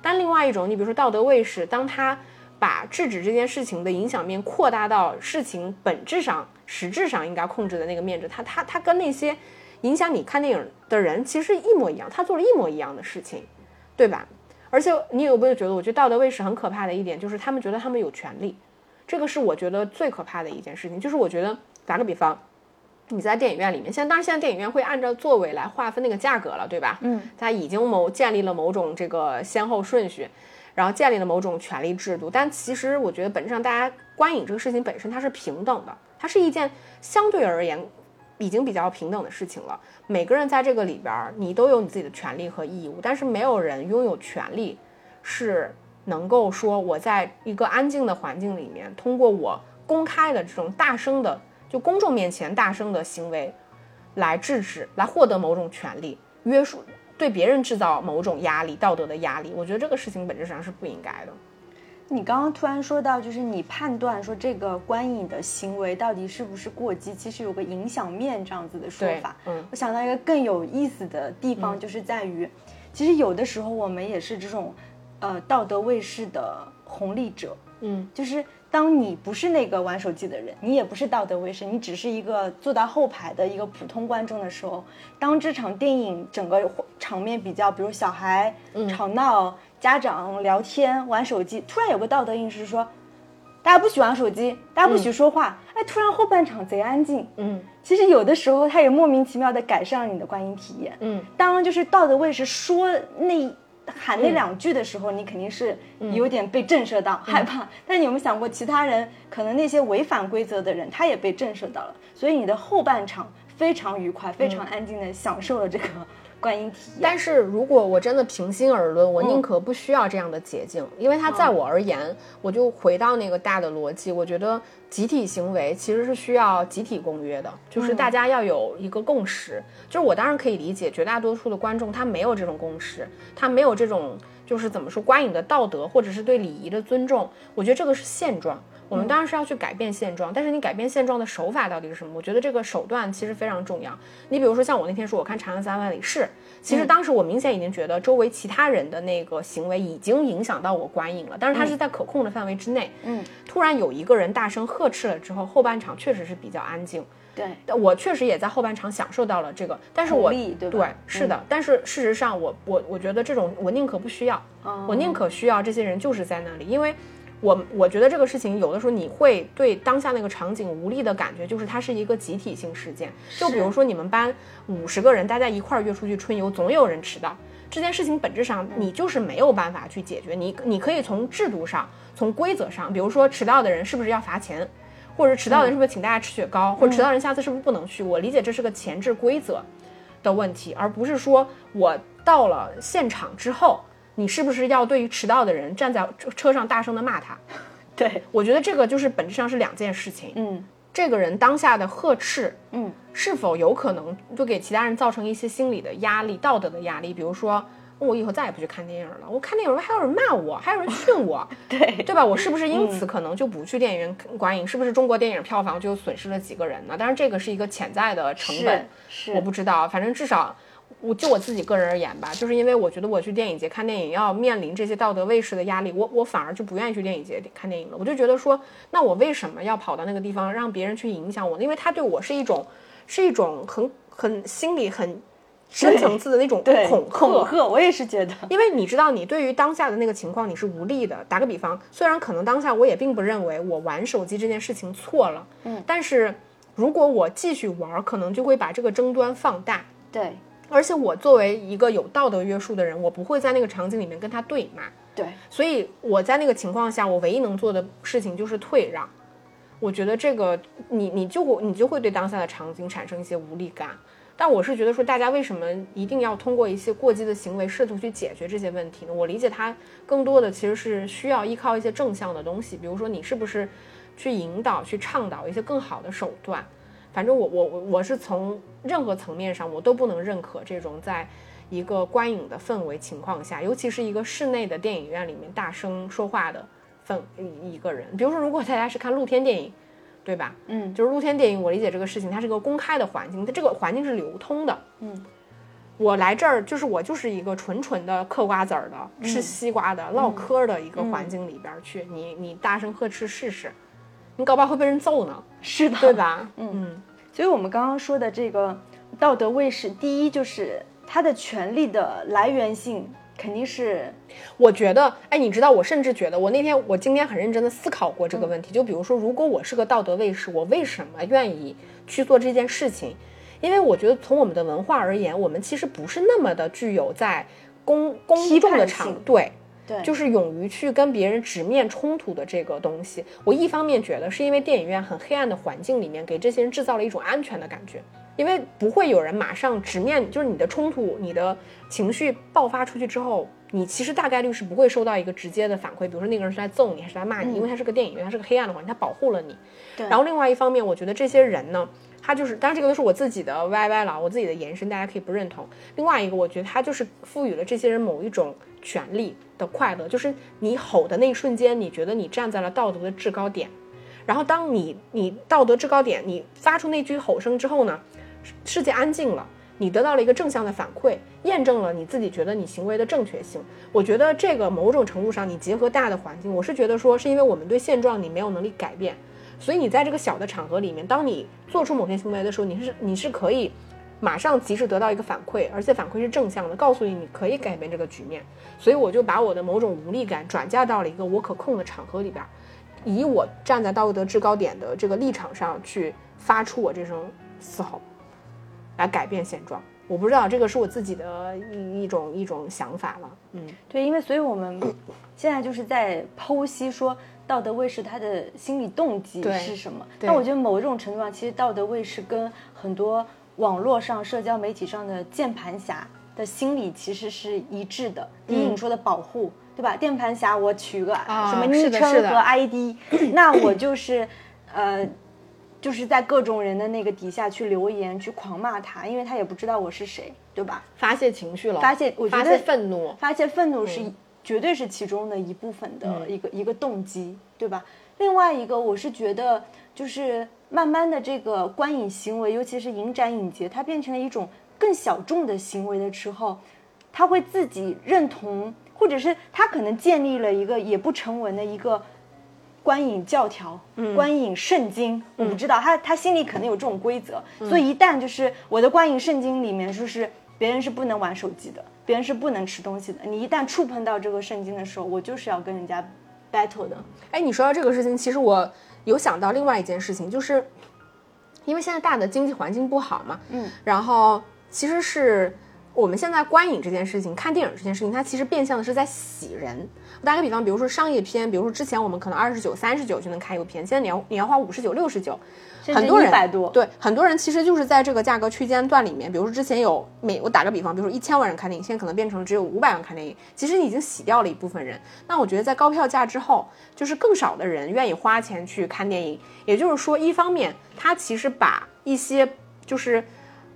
Speaker 1: 但另外一种，你比如说道德卫士，当他把制止这件事情的影响面扩大到事情本质上、实质上应该控制的那个面值，他他他跟那些影响你看电影的人其实一模一样，他做了一模一样的事情，对吧？而且你有没有觉得，我觉得道德卫士很可怕的一点就是他们觉得他们有权利，这个是我觉得最可怕的一件事情。就是我觉得打个比方，你在电影院里面，现在当然现在电影院会按照座位来划分那个价格了，对吧？
Speaker 2: 嗯，
Speaker 1: 它已经某建立了某种这个先后顺序，然后建立了某种权利制度。但其实我觉得本质上大家观影这个事情本身它是平等的，它是一件相对而言已经比较平等的事情了。每个人在这个里边，你都有你自己的权利和义务，但是没有人拥有权利是能够说我在一个安静的环境里面，通过我公开的这种大声的，就公众面前大声的行为，来制止，来获得某种权利，约束对别人制造某种压力，道德的压力。我觉得这个事情本质上是不应该的。
Speaker 2: 你刚刚突然说到，就是你判断说这个观影的行为到底是不是过激，其实有个影响面这样子的说法。
Speaker 1: 嗯
Speaker 2: 我想到一个更有意思的地方，就是在于，其实有的时候我们也是这种，呃，道德卫士的红利者。
Speaker 1: 嗯，
Speaker 2: 就是当你不是那个玩手机的人，你也不是道德卫士，你只是一个坐到后排的一个普通观众的时候，当这场电影整个场面比较，比如小孩吵闹、家长聊天、玩手机，突然有个道德意识说，大家不许玩手机，大家不许说话，哎，突然后半场贼安静，
Speaker 1: 嗯
Speaker 2: 其实有的时候他也莫名其妙的改善了你的观影体验。
Speaker 1: 嗯，
Speaker 2: 当就是道德卫士说那喊那两句的时候，你肯定是有点被震慑到、害怕。但你有没有想过，其他人可能那些违反规则的人，他也被震慑到了，所以你的后半场非常愉快、非常安静的享受了这个观影体验。
Speaker 1: 但是如果我真的平心而论，我宁可不需要这样的捷径，因为它在我而言，我就回到那个大的逻辑，我觉得集体行为其实是需要集体公约的，就是大家要有一个共识。就是我当然可以理解，绝大多数的观众他没有这种共识，他没有这种就是怎么说观影的道德或者是对礼仪的尊重，我觉得这个是现状。我们当然是要去改变现状，但是你改变现状的手法到底是什么？我觉得这个手段其实非常重要。你比如说像我那天说，我看《长安三万里》是，其实当时我明显已经觉得周围其他人的那个行为已经影响到我观影了，但是它是在可控的范围之内。
Speaker 2: 嗯，
Speaker 1: 突然有一个人大声呵斥了之后，后半场确实是比较安静。
Speaker 2: 对，
Speaker 1: 但我确实也在后半场享受到了这个，但是我
Speaker 2: 对
Speaker 1: 是的，但是事实上我我我觉得这种我宁可不需要，
Speaker 2: 哦。
Speaker 1: 我宁可需要这些人就是在那里，因为我我觉得这个事情有的时候你会对当下那个场景无力的感觉，就是它是一个集体性事件。就比如说你们班五十个人，大家一块儿约出去春游，总有人迟到。这件事情本质上你就是没有办法去解决，你你可以从制度上、从规则上，比如说迟到的人是不是要罚钱，或者迟到的人是不是请大家吃雪糕，或者迟到的人下次是不是不能去？我理解这是个前置规则的问题，而不是说我到了现场之后，你是不是要对于迟到的人站在车车上大声的骂他？
Speaker 2: 对，
Speaker 1: 我觉得这个就是本质上是两件事情。
Speaker 2: 嗯
Speaker 1: 这个人当下的呵斥，
Speaker 2: 嗯，
Speaker 1: 是否有可能就给其他人造成一些心理的压力、道德的压力？比如说，我以后再也不去看电影了，我看电影还有人骂我，还有人 训我，
Speaker 2: 对
Speaker 1: 对吧？我是不是因此可能就不去电影院观影？是不是中国电影票房就损失了几个人呢？当然，这个是一个潜在的成本，
Speaker 2: 是
Speaker 1: 我不知道。反正至少，我就我自己个人而言吧，就是因为我觉得我去电影节看电影要面临这些道德卫士的压力，我我反而就不愿意去电影节看电影了。我就觉得说，那我为什么要跑到那个地方让别人去影响我呢？因为他对我是一种，是一种很很心理很深层次的那种恐吓。
Speaker 2: 恐吓，我也是觉得，
Speaker 1: 因为你知道，你对于当下的那个情况你是无力的。打个比方，虽然可能当下我也并不认为我玩手机这件事情错了，
Speaker 2: 嗯，
Speaker 1: 但是如果我继续玩，可能就会把这个争端放大。
Speaker 2: 对
Speaker 1: 而且我作为一个有道德约束的人，我不会在那个场景里面跟他对骂，
Speaker 2: 对，
Speaker 1: 所以我在那个情况下，我唯一能做的事情就是退让。我觉得这个你你就会你就会对当下的场景产生一些无力感。但我是觉得说，大家为什么一定要通过一些过激的行为试图去解决这些问题呢？我理解它更多的其实是需要依靠一些正向的东西，比如说你是不是去引导、去倡导一些更好的手段。反正我我我我是从任何层面上我都不能认可这种在一个观影的氛围情况下，尤其是一个室内的电影院里面大声说话的氛一一个人。比如说，如果大家是看露天电影，对吧？
Speaker 2: 嗯。
Speaker 1: 就是露天电影，我理解这个事情，它是个公开的环境，它这个环境是流通的。
Speaker 2: 嗯，
Speaker 1: 我来这儿就是我就是一个纯纯的嗑瓜子儿的、吃西瓜的、唠嗑的一个环境里边儿去，你你大声呵斥试试，你搞不好会被人揍呢，
Speaker 2: 是的，
Speaker 1: 对吧？嗯。
Speaker 2: 所以我们刚刚说的这个道德卫士，第一就是他的权利的来源性肯定是
Speaker 1: 我觉得，哎，你知道，我甚至觉得，我那天我今天很认真的思考过这个问题。就比如说，如果我是个道德卫士，我为什么愿意去做这件事情？因为我觉得从我们的文化而言，我们其实不是那么的具有在公公众的场对。
Speaker 2: 对，
Speaker 1: 就是是勇于去跟别人直面冲突的这个东西。我一方面觉得是因为电影院很黑暗的环境里面给这些人制造了一种安全的感觉，因为不会有人马上直面，就是你的冲突、你的情绪爆发出去之后，你其实大概率是不会收到一个直接的反馈，比如说那个人是在揍你还是在骂你，因为他是个电影院，他是个黑暗的环境，他保护了你。
Speaker 2: 对
Speaker 1: 然后另外一方面，我觉得这些人呢，他就是，当然这个都是我自己的 YY 了，我自己的延伸，大家可以不认同。另外一个，我觉得他就是赋予了这些人某一种权利的快乐，就是你吼的那一瞬间，你觉得你站在了道德的制高点。然后当你你道德制高点，你发出那句吼声之后呢，世界安静了，你得到了一个正向的反馈，验证了你自己觉得你行为的正确性。我觉得这个某种程度上，你结合大的环境，我是觉得说，是因为我们对现状你没有能力改变，所以你在这个小的场合里面，当你做出某些行为的时候，你是你是可以马上及时得到一个反馈，而且反馈是正向的，告诉你你可以改变这个局面。所以我就把我的某种无力感转嫁到了一个我可控的场合里边，以我站在道德制高点的这个立场上去发出我这声嘶吼，来改变现状。我不知道这个是我自己的一一种一种想法了，嗯，
Speaker 2: 对，因为所以我们现在就是在剖析说道德卫士他的心理动机是什么。
Speaker 1: 对
Speaker 2: 但我觉得某一种程度上，其实道德卫士跟很多网络上、社交媒体上的键盘侠的心理其实是一致的。第一，
Speaker 1: 嗯
Speaker 2: 你说的保护，对吧？键盘侠我取个
Speaker 1: 啊
Speaker 2: 什么昵称和 ID，那我就是呃。就是在各种人的那个底下去留言，去狂骂他，因为他也不知道我是谁，对吧？
Speaker 1: 发泄情绪了，
Speaker 2: 发泄我觉
Speaker 1: 发
Speaker 2: 得
Speaker 1: 泄愤怒，
Speaker 2: 发泄愤怒是
Speaker 1: 嗯
Speaker 2: 绝对是其中的一部分的
Speaker 1: 嗯
Speaker 2: 一个、一个动机，对吧？另外一个，我是觉得就是慢慢的这个观影行为，尤其是影展影节，它变成了一种更小众的行为的时候，他会自己认同，或者是他可能建立了一个也不成文的一个。观影教条，
Speaker 1: 嗯。
Speaker 2: 观影圣经，我不知道他他心里可能有这种规则，
Speaker 1: 嗯。
Speaker 2: 所以一旦就是我的观影圣经里面就是别人是不能玩手机的，别人是不能吃东西的，你一旦触碰到这个圣经的时候，我就是要跟人家 battle 的。
Speaker 1: 哎，你说到这个事情，其实我有想到另外一件事情，就是因为现在大的经济环境不好嘛，
Speaker 2: 嗯，
Speaker 1: 然后其实是我们现在观影这件事情、看电影这件事情，它其实变相的是在洗人。我打个比方，比如说商业片，比如说之前我们可能二十九、三十九就能看一部片，现在你要你要花五十九、六十九，很多人对很多人其实就是在这个价格区间段里面，比如说之前有每我打个比方，比如说一千万人看电影，现在可能变成只有五百万看电影，其实你已经洗掉了一部分人。那我觉得在高票价之后，就是更少的人愿意花钱去看电影，也就是说，一方面它其实把一些就是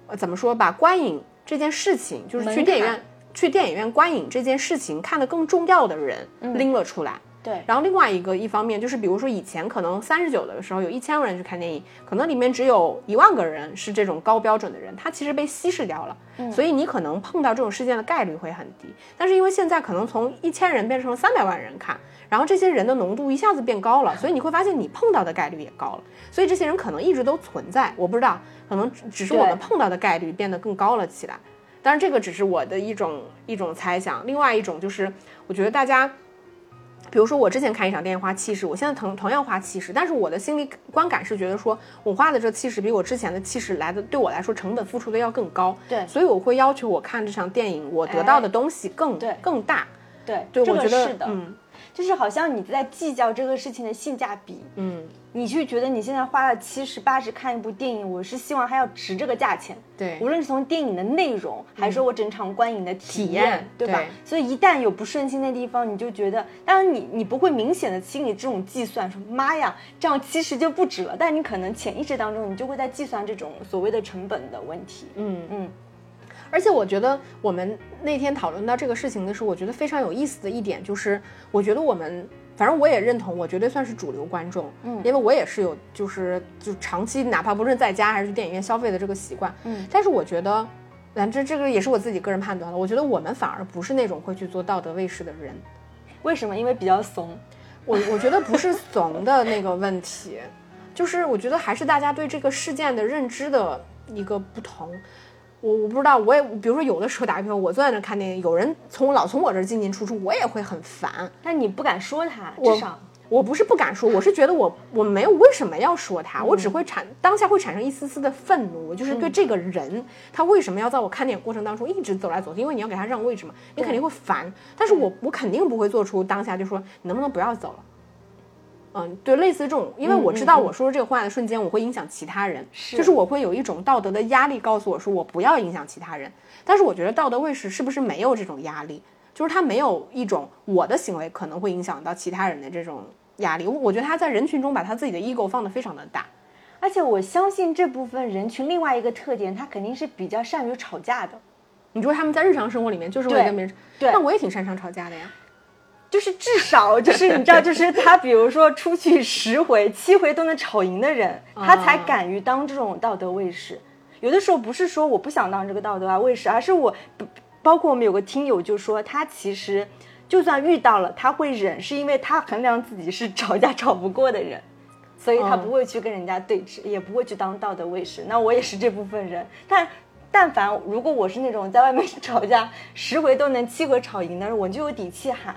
Speaker 1: 呃怎么说，把观影这件事情，就是去电影院去电影院观影这件事情看得更重要的人拎了出来。
Speaker 2: 对，
Speaker 1: 然后另外一个一方面就是，比如说以前可能三十九的时候有一千个人去看电影，可能里面只有一万个人是这种高标准的人，他其实被稀释掉了，所以你可能碰到这种事件的概率会很低。但是因为现在可能从一千人变成了三百万人看，然后这些人的浓度一下子变高了，所以你会发现你碰到的概率也高了，所以这些人可能一直都存在，我不知道，可能只只是我们碰到的概率变得更高了起来。当然，这个只是我的一种一种猜想。另外一种就是，我觉得大家，比如说我之前看一场电影花七十，我现在同同样花七十，但是我的心理观感是觉得说，我花的这七十比我之前的七十来的对我来说成本付出的要更高。
Speaker 2: 对
Speaker 1: 所以我会要求我看这场电影，我得到的东西更、
Speaker 2: 对
Speaker 1: 更大。
Speaker 2: 对，
Speaker 1: 对，我觉得
Speaker 2: 个是的，
Speaker 1: 嗯
Speaker 2: 就是好像你在计较这个事情的性价比，
Speaker 1: 嗯，
Speaker 2: 你去觉得你现在花了七十八十看一部电影，我是希望它要值这个价钱。
Speaker 1: 对
Speaker 2: 无论是从电影的内容，还是说我整场观影的体
Speaker 1: 体验
Speaker 2: 对吧
Speaker 1: 对？
Speaker 2: 所以一旦有不顺心的地方，你就觉得，当然你你不会明显的心里这种计算，说妈呀，这样七十就不止了。但你可能潜意识当中，你就会在计算这种所谓的成本的问题。
Speaker 1: 嗯
Speaker 2: 嗯，
Speaker 1: 而且我觉得我们那天讨论到这个事情的时候，我觉得非常有意思的一点就是，我觉得我们反正我也认同，我绝对算是主流观众，
Speaker 2: 嗯
Speaker 1: 因为我也是有就是就长期哪怕不论在家还是去电影院消费的这个习惯，
Speaker 2: 嗯，
Speaker 1: 但是我觉得，反正这个也是我自己个人判断了，我觉得我们反而不是那种会去做道德卫士的人，
Speaker 2: 为什么？因为比较怂。
Speaker 1: 我我觉得不是怂的那个问题，就是我觉得还是大家对这个事件的认知的一个不同。我我不知道，我也比如说有的时候打个比方，我坐在那看电影，有人从老从我这儿进进出出，我也会很烦。
Speaker 2: 但你不敢说他，至少
Speaker 1: 我不是不敢说，我是觉得我我没有为什么要说他，我只会产当下会产生一丝丝的愤怒，我就是对这个人、他为什么要在我看电影过程当中一直走来走去，因为你要给他让位置嘛，你肯定会烦。但是我我肯定不会做出当下就说你能不能不要走了。嗯，对，类似这种，因为我知道我说出这个话的瞬间，我会影响其他人，
Speaker 2: 是
Speaker 1: 就是我会有一种道德的压力告诉我说我不要影响其他人。但是我觉得道德卫士是不是没有这种压力？就是他没有一种我的行为可能会影响到其他人的这种压力。我我觉得他在人群中把他自己的 ego 放得非常的大。
Speaker 2: 而且我相信这部分人群另外一个特点，他肯定是比较善于吵架的。
Speaker 1: 你说他们在日常生活里面就是会
Speaker 2: 对
Speaker 1: 跟别人，
Speaker 2: 对
Speaker 1: 那我也挺擅长吵架的呀。
Speaker 2: 就是至少就是 你知道，就是他比如说出去十回七回都能吵赢的人，他才敢于当这种道德卫士。有的时候不是说我不想当这个道德啊卫士，而是我不包括我们有个听友就说他其实就算遇到了他会忍，是因为他衡量自己是吵架吵不过的人，所以他
Speaker 1: 嗯
Speaker 2: 不会去跟人家对峙，也不会去当道德卫士。那我也是这部分人，但。但凡如果我是那种在外面 吵架十回都能七回吵赢的人，我就有底气喊。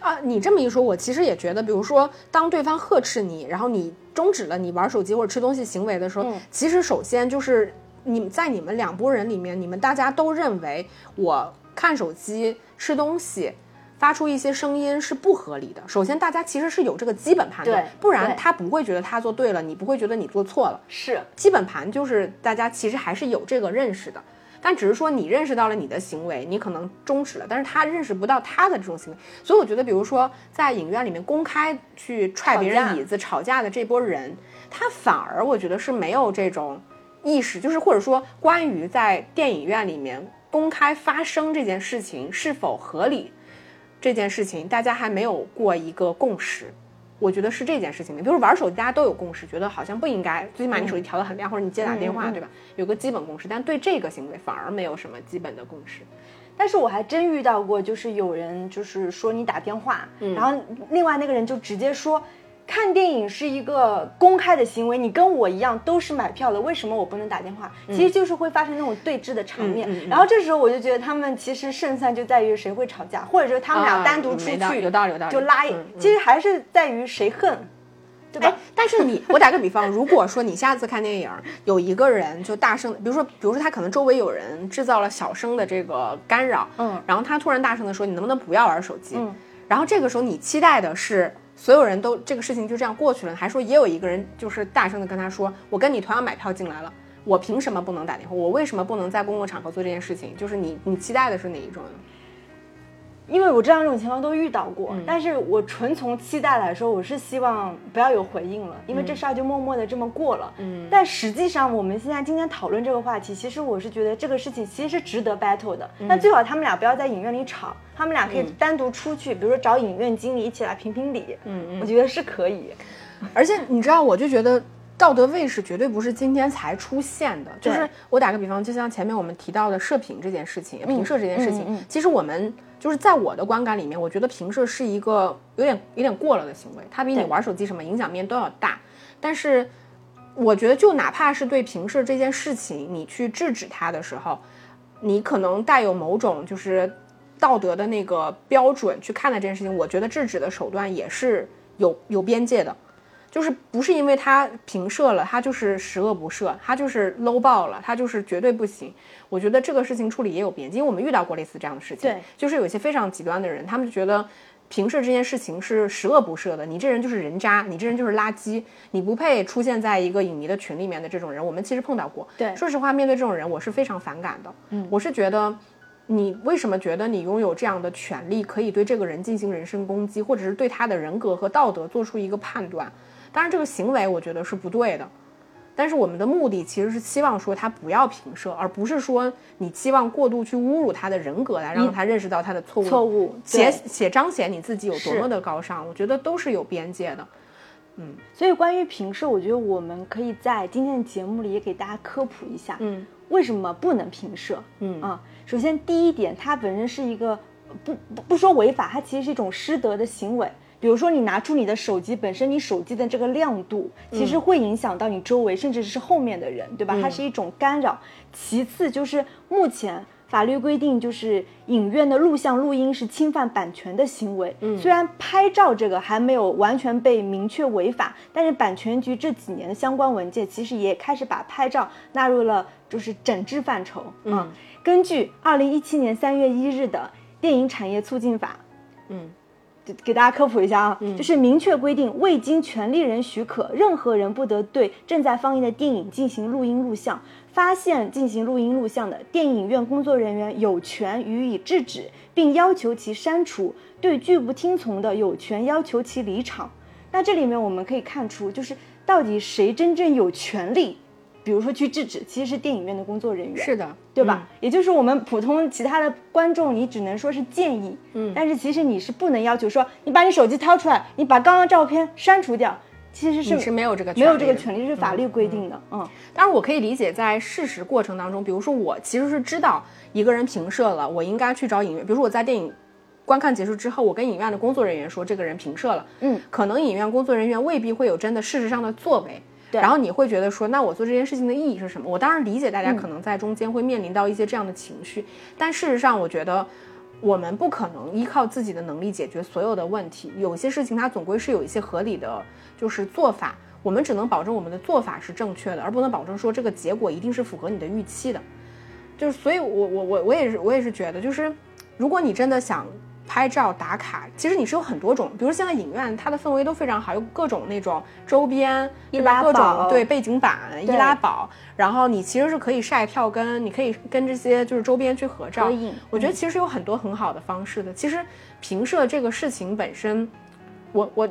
Speaker 1: 啊，你这么一说，我其实也觉得，比如说，当对方呵斥你，然后你终止了你玩手机或者吃东西行为的时候，
Speaker 2: 嗯
Speaker 1: 其实首先就是你们在你们两拨人里面，你们大家都认为我看手机、吃东西。发出一些声音是不合理的。首先，大家其实是有这个基本盘
Speaker 2: 的，
Speaker 1: 不然他不会觉得他做对了，你不会觉得你做错了。
Speaker 2: 是，
Speaker 1: 基本盘就是大家其实还是有这个认识的，但只是说你认识到了你的行为，你可能终止了，但是他认识不到他的这种行为，所以我觉得，比如说在影院里面公开去踹别人椅子、吵架的这波人，他反而我觉得是没有这种意识，就是或者说关于在电影院里面公开发生这件事情是否合理这件事情，大家还没有过一个共识。我觉得是这件事情的，比如玩手机，大家都有共识，觉得好像不应该，最起码你手机调得很亮，或者你接打电话，
Speaker 2: 嗯嗯嗯
Speaker 1: 对吧？有个基本共识，但对这个行为反而没有什么基本的共识。
Speaker 2: 但是我还真遇到过，就是有人就是说你打电话，然后另外那个人就直接说，看电影是一个公开的行为，你跟我一样都是买票的，为什么我不能打电话？其实就是会发生那种对峙的场面。
Speaker 1: 嗯嗯嗯
Speaker 2: 然后这时候我就觉得他们其实胜算就在于谁会吵架，或者说他们俩
Speaker 1: 啊
Speaker 2: 单独出去，
Speaker 1: 有道理有道理
Speaker 2: 就拉其实还是在于谁恨，对吧？
Speaker 1: 哎，但是你，我打个比方，如果说你下次看电影，有一个人就大声，比如说，比如说他可能周围有人制造了小声的这个干扰，
Speaker 2: 嗯
Speaker 1: 然后他突然大声的说，你能不能不要玩手机？
Speaker 2: 嗯
Speaker 1: 然后这个时候你期待的是所有人都这个事情就这样过去了，还说也有一个人就是大声的跟他说，我跟你同样买票进来了。我凭什么不能打电话？我为什么不能在公共场合做这件事情？就是你，你期待的是哪一种呢？
Speaker 2: 因为我这样这种情况都遇到过，
Speaker 1: 嗯
Speaker 2: 但是我纯从期待来说，我是希望不要有回应了，因为
Speaker 1: 嗯
Speaker 2: 这事儿就默默的这么过了。嗯，但实际上我们现在今天讨论这个话题，其实我是觉得这个事情其实是值得 battle 的。
Speaker 1: 嗯
Speaker 2: 那最好他们俩不要在影院里吵，他们俩可以单独出去，比如说找影院经理一起来评评理。嗯嗯，我觉得是可以。
Speaker 1: 而且你知道，我就觉得道德卫士绝对不是今天才出现的。就是我打个比方，就像前面我们提到的射频这件事情，评射这件事情，
Speaker 2: 嗯嗯
Speaker 1: 其实我们就是在我的观感里面，我觉得平射是一个有点有点过了的行为，它比你玩手机什么影响面都要大。但是我觉得，就哪怕是对平射这件事情，你去制止它的时候，你可能带有某种就是道德的那个标准去看待这件事情，我觉得制止的手段也是有有边界的。就是不是因为他平射了，他就是十恶不赦，他就是 low 爆了，他就是绝对不行。我觉得这个事情处理也有边界，因为我们遇到过类似这样的事情。
Speaker 2: 对，
Speaker 1: 就是有一些非常极端的人，他们就觉得平射这件事情是十恶不赦的，你这人就是人渣，你这人就是垃圾，你不配出现在一个影迷的群里面的这种人，我们其实碰到过。
Speaker 2: 对
Speaker 1: 说实话，面对这种人，我是非常反感的。嗯，我是觉得。你为什么觉得你拥有这样的权利，可以对这个人进行人身攻击，或者是对他的人格和道德做出一个判断？当然，这个行为我觉得是不对的，但是我们的目的其实是希望说他不要平射，而不是说你期望过度去侮辱他的人格来让他认识到他的错误，
Speaker 2: 错误
Speaker 1: 且
Speaker 2: 对
Speaker 1: 且彰显你自己有多么的高尚。我觉得都是有边界的。
Speaker 2: 嗯所以关于平射，我觉得我们可以在今天的节目里也给大家科普一下。
Speaker 1: 嗯，
Speaker 2: 为什么不能平射？
Speaker 1: 嗯
Speaker 2: 啊，首先第一点，它本身是一个不不不说违法，它其实是一种失德的行为。比如说，你拿出你的手机，本身你手机的这个亮度，其实会影响到你周围，甚至是后面的人，对吧？它是一种干扰。其次就是目前法律规定，就是影院的录像录音是侵犯版权的行为。嗯，虽然拍照这个还没有完全被明确违法，但是版权局这几年的相关文件其实也开始把拍照纳入了就是整治范畴。嗯，根据二零一七年三月一日的电影产业促进法，
Speaker 1: 嗯，
Speaker 2: 给大家科普一下啊，就是明确规定，未经权利人许可，任何人不得对正在放映的电影进行录音录像。发现进行录音录像的电影院工作人员有权予以制止，并要求其删除；对拒不听从的，有权要求其离场。那这里面我们可以看出，就是到底谁真正有权利，比如说去制止，其实是电影院的工作人员。
Speaker 1: 是的，
Speaker 2: 对吧？也就是我们普通其他的观众，你只能说是建议，嗯，但是其实你是不能要求说，你把你手机掏出来，你把刚刚照片删除掉，其实是
Speaker 1: 是没有这个
Speaker 2: 没有这个
Speaker 1: 权利
Speaker 2: 是法律规定的，嗯，
Speaker 1: 当然，我可以理解，在事实过程当中，比如说我其实是知道一个人平射了，我应该去找影院。比如说我在电影观看结束之后，我跟影院的工作人员说这个人平射了，
Speaker 2: 嗯，
Speaker 1: 可能影院工作人员未必会有真的事实上的作为。
Speaker 2: 对
Speaker 1: 然后你会觉得说，那我做这件事情的意义是什么？我当然理解大家可能在中间会面临到一些这样的情绪，但事实上，我觉得我们不可能依靠自己的能力解决所有的问题。有些事情它总归是有一些合理的，就是做法。我们只能保证我们的做法是正确的，而不能保证说这个结果一定是符合你的预期的。就是，所以我我我我也是我也是觉得，就是如果你真的想拍照打卡，其实你是有很多种，比如现在影院它的氛围都非常好，有各种那种周边，对吧？各
Speaker 2: 易拉宝
Speaker 1: 种对背景板、易拉宝，然后你其实是可以晒票根，你可以跟这些就是周边去合照。我觉得其实有很多很好的方式的。其实评射这个事情本身，我我。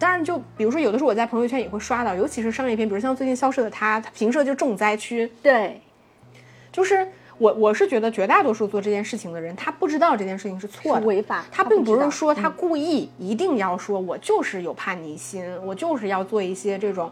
Speaker 1: 当然，就比如说，有的时候我在朋友圈也会刷到，尤其是商业片，比如像最近《消失的她》，它评射就重灾区，
Speaker 2: 对，
Speaker 1: 就是我我是觉得绝大多数做这件事情的人，他不知道这件事情是错的，
Speaker 2: 是违法
Speaker 1: 他并不是说他故意一定要说，我就是有叛逆心，我就是要做一些这种，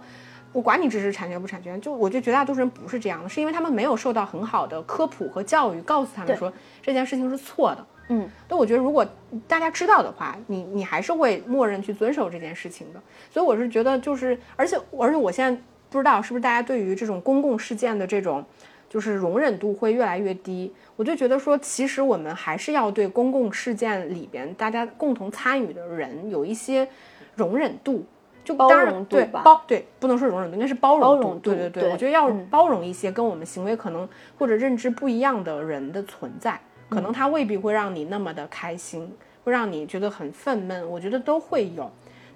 Speaker 1: 我管你知识产权不产权，就我觉得绝大多数人不是这样的，是因为他们没有受到很好的科普和教育，告诉他们说这件事情是错的。
Speaker 2: 嗯，
Speaker 1: 但我觉得如果大家知道的话，你你还是会默认去遵守这件事情的。所以我是觉得就是，而且而且我现在不知道是不是大家对于这种公共事件的这种就是容忍度会越来越低。我就觉得说，其实我们还是要对公共事件里边大家共同参与的人有一些容忍度。就
Speaker 2: 包
Speaker 1: 当然对
Speaker 2: 容度吧
Speaker 1: 包对，不能说容忍度，应该是包容度。对对
Speaker 2: 对
Speaker 1: 我觉得要
Speaker 2: 嗯
Speaker 1: 包容一些跟我们行为可能或者认知不一样的人的存在，可
Speaker 2: 嗯
Speaker 1: 能他未必会让你那么的开心，会让你觉得很愤懑，我觉得都会有。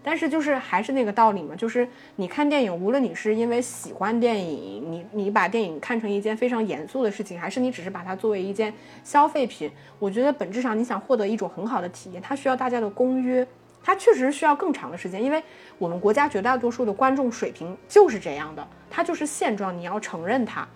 Speaker 1: 但是就是还是那个道理嘛，就是你看电影，无论你是因为喜欢电影，你你把电影看成一件非常严肃的事情，还是你只是把它作为一件消费品，我觉得本质上你想获得一种很好的体验，它需要大家的公约，它确实需要更长的时间，因为我们国家绝大多数的观众水平就是这样的，它就是现状，你要承认它。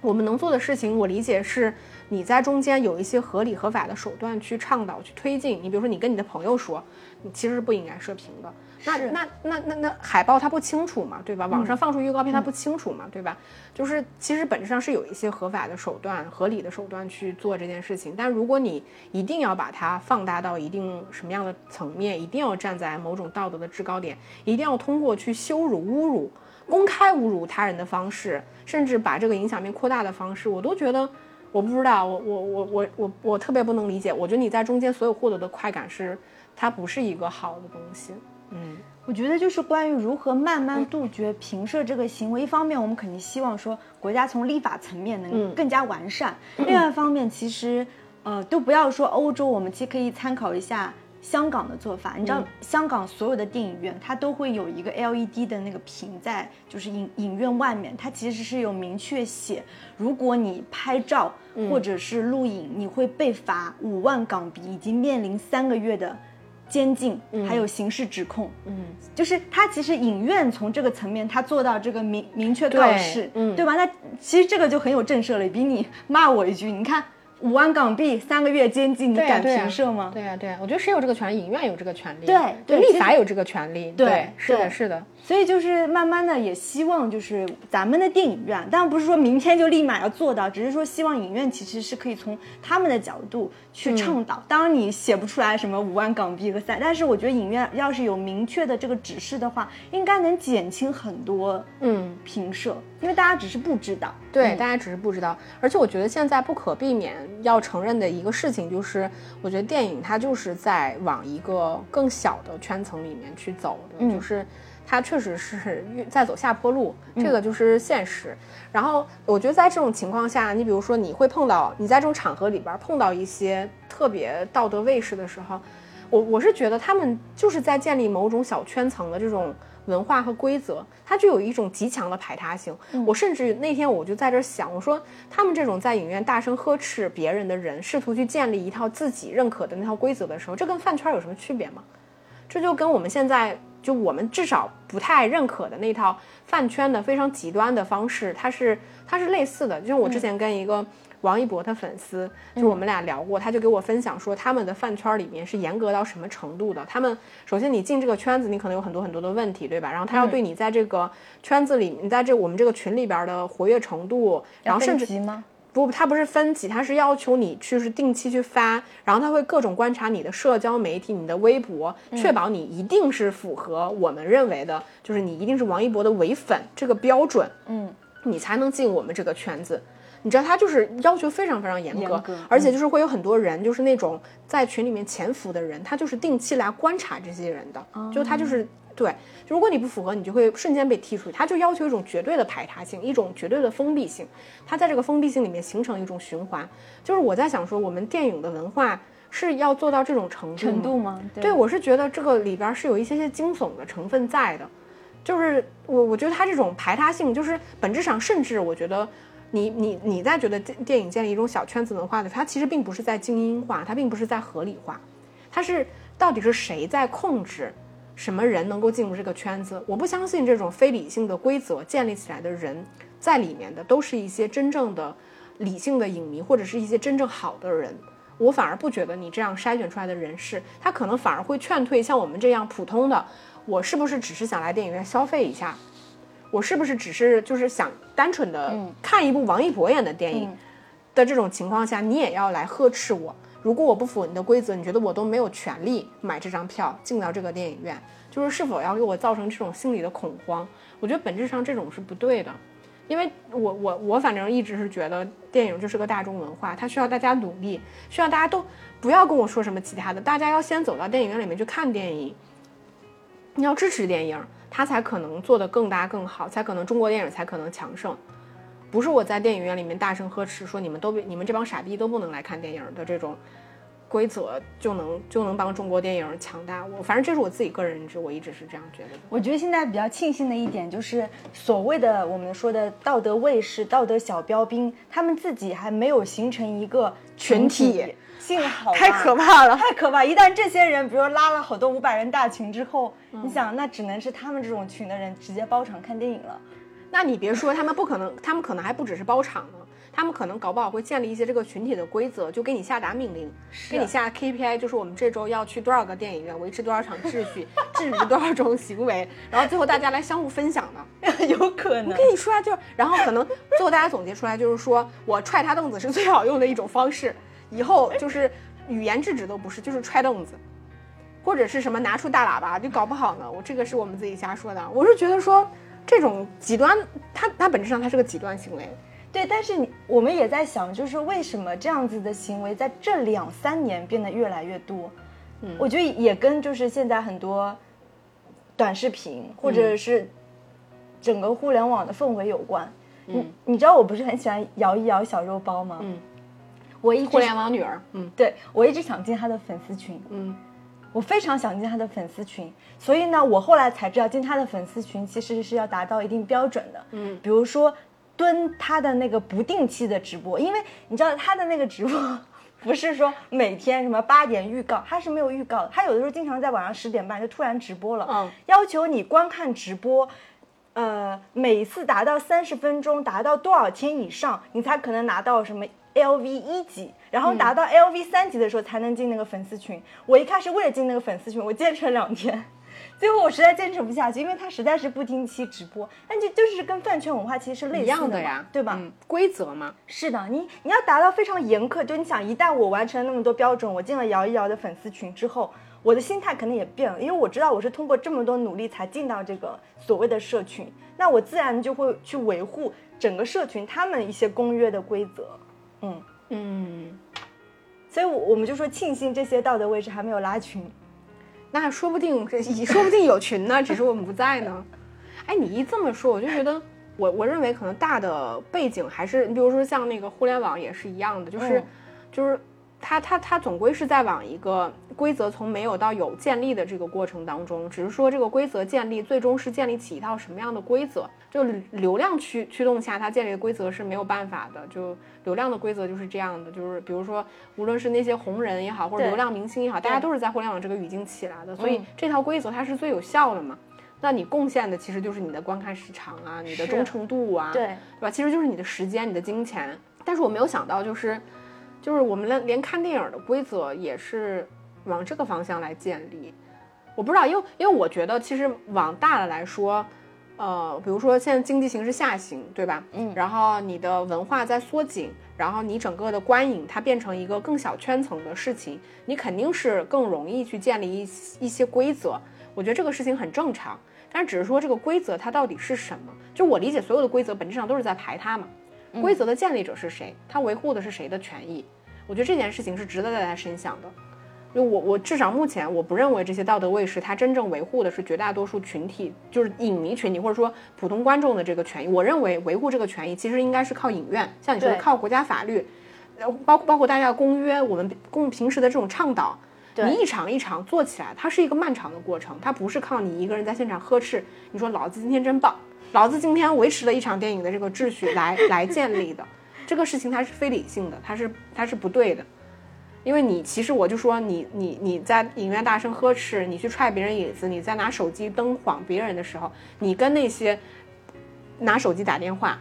Speaker 1: 我们能做的事情，我理解是你在中间有一些合理合法的手段去倡导、去推进。你比如说，你跟你的朋友说，你其实是不应该射频的。那那那那那海报它不清楚嘛，对吧？网上放出预告片它不清楚嘛，对吧？就是其实本质上是有一些合法的手段、合理的手段去做这件事情。但如果你一定要把它放大到一定什么样的层面，一定要站在某种道德的制高点，一定要通过去羞辱、侮辱。公开侮辱他人的方式，甚至把这个影响面扩大的方式，我都觉得，我不知道，我我我我我我特别不能理解。我觉得你在中间所有获得的快感是，它不是一个好的东西。嗯，
Speaker 2: 我觉得就是关于如何慢慢杜绝评射这个行为，一方面我们肯定希望说国家从立法层面能
Speaker 1: 嗯
Speaker 2: 更加完善，另外一方面其实呃都不要说欧洲，我们其实可以参考一下。香港的做法，你知道，香港所有的电影院它都会有一个 LED 的那个屏在，就是影影院外面，它其实是有明确写，如果你拍照或者是录影，你会被罚五万港币，以及面临三个月的监禁，还有刑事指控。
Speaker 1: 嗯，
Speaker 2: 就是它其实影院从这个层面，它做到这个明明确告
Speaker 1: 对
Speaker 2: 示，
Speaker 1: 嗯。
Speaker 2: 对吧？那其实这个就很有震慑力，比你骂我一句，你看五万港币三个月监禁，你敢
Speaker 1: 对呀对呀
Speaker 2: 评射吗？
Speaker 1: 对呀、对呀、我觉得谁有这个权利？影院有这个权利，
Speaker 2: 对对
Speaker 1: 立法有这个权利，
Speaker 2: 对
Speaker 1: 是的，是的，
Speaker 2: 所以就是慢慢的也希望就是咱们的电影院，当然不是说明天就立马要做到，只是说希望影院其实是可以从他们的角度去倡导。当然你写不出来什么五万港币和三，但是我觉得影院要是有明确的这个指示的话，应该能减轻很多
Speaker 1: 嗯。
Speaker 2: 平射，因为大家只是不知道。
Speaker 1: 对，
Speaker 2: 嗯
Speaker 1: 大家只是不知道，而且我觉得现在不可避免要承认的一个事情就是，我觉得电影它就是在往一个更小的圈层里面去走的，
Speaker 2: 嗯
Speaker 1: 就是它确实是越在走下坡路，这个就是现实。然后我觉得在这种情况下，你比如说你会碰到你在这种场合里边碰到一些特别道德卫士的时候。我我是觉得他们就是在建立某种小圈层的这种文化和规则，它就有一种极强的排他性。我甚至那天我就在这儿想，我说他们这种在影院大声呵斥别人的人，试图去建立一套自己认可的那套规则的时候，这跟饭圈有什么区别吗？这就跟我们现在就我们至少不太认可的那套饭圈的非常极端的方式，它是它是类似的。就像我之前跟一个王一博的粉丝，就我们俩聊过，他就给我分享说，他们的饭圈里面是严格到什么程度的。他们首先你进这个圈子，你可能有很多很多的问题，对吧？然后他要对你在这个圈子里，你在这我们这个群里边的活跃程度，然后甚至？不，他不是分级，他是要求你去是定期去发，然后他会各种观察你的社交媒体、你的微博，确保你一定是符合我们认为的，就是你一定是王一博的唯粉这个标准，
Speaker 2: 嗯，
Speaker 1: 你才能进我们这个圈子。你知道他就是要求非常非常严格，
Speaker 2: 严格
Speaker 1: 而且就是会有很多人，就是那种在群里面潜伏的人，他就是定期来观察这些人的，就他就是对，如果你不符合，你就会瞬间被踢出去。他就要求一种绝对的排他性，一种绝对的封闭性。他在这个封闭性里面形成一种循环。就是我在想说，我们电影的文化是要做到这种程度
Speaker 2: 程
Speaker 1: 吗
Speaker 2: 度吗？
Speaker 1: 对，我是觉得这个里边是有一些些惊悚的成分在的，就是我我觉得它这种排他性，就是本质上，甚至我觉得你你你在觉得电电影建立一种小圈子文化的，它其实并不是在精英化，它并不是在合理化，它是到底是谁在控制什么人能够进入这个圈子？我不相信这种非理性的规则建立起来的人在里面的都是一些真正的理性的影迷，或者是一些真正好的人。我反而不觉得你这样筛选出来的人士，他可能反而会劝退像我们这样普通的，我是不是只是想来电影院消费一下？我是不是只是就是想单纯的看一部王一博演的电影的这种情况下，你也要来呵斥我？如果我不符合你的规则，你觉得我都没有权利买这张票进到这个电影院，就是是否要给我造成这种心理的恐慌？我觉得本质上这种是不对的。因为我我我反正一直是觉得电影就是个大众文化，它需要大家努力，需要大家都不要跟我说什么其他的，大家要先走到电影院里面去看电影，你要支持电影，它才可能做得更大更好，才可能中国电影才可能强盛。不是我在电影院里面大声呵斥说你们都你们这帮傻逼都不能来看电影的这种规则就能就能帮中国电影强大。我反正这是我自己个人认知，我一直是这样觉得的。
Speaker 2: 我觉得现在比较庆幸的一点就是，所谓的我们说的道德卫士、道德小标兵，他们自己还没有形成一个
Speaker 1: 群体
Speaker 2: 体。幸好
Speaker 1: 太可怕了。
Speaker 2: 太可怕！一旦这些人，比如拉了好多五百人大群之后，你想，那只能是他们这种群的人直接包场看电影了。
Speaker 1: 那你别说，他们不可能，他们可能还不只是包场呢，他们可能搞不好会建立一些这个群体的规则，就给你下达命令，给你下 KPI，就是我们这周要去多少个电影院，维持多少场秩序，制止多少种行为，然后最后大家来相互分享的。
Speaker 2: 有可能。
Speaker 1: 我跟你说啊，就然后可能最后大家总结出来就是说我踹他凳子是最好用的一种方式，以后就是语言制止都不是，就是踹凳子，或者是什么拿出大喇叭，就搞不好呢。我这个是我们自己瞎说的，我是觉得说这种极端，它它本质上它是个极端行为。
Speaker 2: 对，但是你我们也在想，就是为什么这样子的行为在这两三年变得越来越多？嗯，我觉得也跟就是现在很多短视频或者是整个互联网的氛围有关。嗯，你知道我不是很喜欢摇一摇小肉包吗？
Speaker 1: 嗯，
Speaker 2: 我一直
Speaker 1: 互联网女儿，嗯。
Speaker 2: 对我一直想进他的粉丝群，
Speaker 1: 嗯，
Speaker 2: 我非常想进他的粉丝群，所以呢，我后来才知道进他的粉丝群其实是要达到一定标准的，
Speaker 1: 嗯。
Speaker 2: 比如说蹲他的那个不定期的直播，因为你知道他的那个直播不是说每天什么八点预告，他是没有预告的，他有的时候经常在晚上十点半就突然直播了，
Speaker 1: 嗯。
Speaker 2: 要求你观看直播。呃，每次达到三十分钟，达到多少天以上，你才可能拿到什么 LV 一级，然后达到 LV 三级的时候才能进那个粉丝群。我一开始为了进那个粉丝群，我坚持了两天，最后我实在坚持不下去，因为他实在是不定期直播，但就就是跟饭圈文化其实是类似
Speaker 1: 一样
Speaker 2: 的
Speaker 1: 呀，
Speaker 2: 对吧？
Speaker 1: 嗯规则嘛，
Speaker 2: 是的，你你要达到非常严苛，就你想，一旦我完成了那么多标准，我进了摇一摇的粉丝群之后，我的心态可能也变了，因为我知道我是通过这么多努力才进到这个所谓的社群，那我自然就会去维护整个社群他们一些公约的规则，嗯，
Speaker 1: 嗯，
Speaker 2: 所以我我们就说庆幸这些道德位置还没有拉群，
Speaker 1: 那说不定这 说不定有群呢，只是我们不在呢。哎，你一这么说，我就觉得我我认为可能大的背景还是，你比如说像那个互联网也是一样的，就是、
Speaker 2: 嗯。
Speaker 1: 就是它它它总归是在往一个规则从没有到有建立的这个过程当中，只是说这个规则建立最终是建立起一套什么样的规则，就流量驱驱动下它建立的规则是没有办法的，就流量的规则就是这样的，就是比如说无论是那些红人也好，或者流量明星也好，大家都是在互联网这个语境起来的，所以
Speaker 2: 嗯
Speaker 1: 这套规则它是最有效的嘛。那你贡献的其实就是你的观看时长啊，你的忠诚度啊，
Speaker 2: 对，
Speaker 1: 对吧？其实就是你的时间、你的金钱。但是我没有想到，就是就是我们连连看电影的规则也是往这个方向来建立。我不知道，因为因为我觉得其实往大了来说，呃，比如说现在经济形势下行，对吧？
Speaker 2: 嗯
Speaker 1: 然后你的文化在缩紧，然后你整个的观影它变成一个更小圈层的事情，你肯定是更容易去建立一一些规则。我觉得这个事情很正常，但是只是说这个规则它到底是什么？就我理解，所有的规则本质上都是在排他嘛。规则的建立者是谁？他维护的是谁的权益？我觉得这件事情是值得大家深想的。就我我至少目前我不认为这些道德卫士他真正维护的是绝大多数群体，就是影迷群体或者说普通观众的这个权益。我认为维护这个权益其实应该是靠影院，像你说的靠国家法律，呃，包包括大家的公约，我们公平时的这种倡导。你一场一场做起来，它是一个漫长的过程，它不是靠你一个人在现场呵斥，你说老子今天真棒，老子今天维持了一场电影的这个秩序来来建立的，这个事情它是非理性的，它是它是不对的。因为你其实我就说你你你在影院大声呵斥，你去踹别人椅子，你在拿手机灯晃别人的时候，你跟那些拿手机打电话、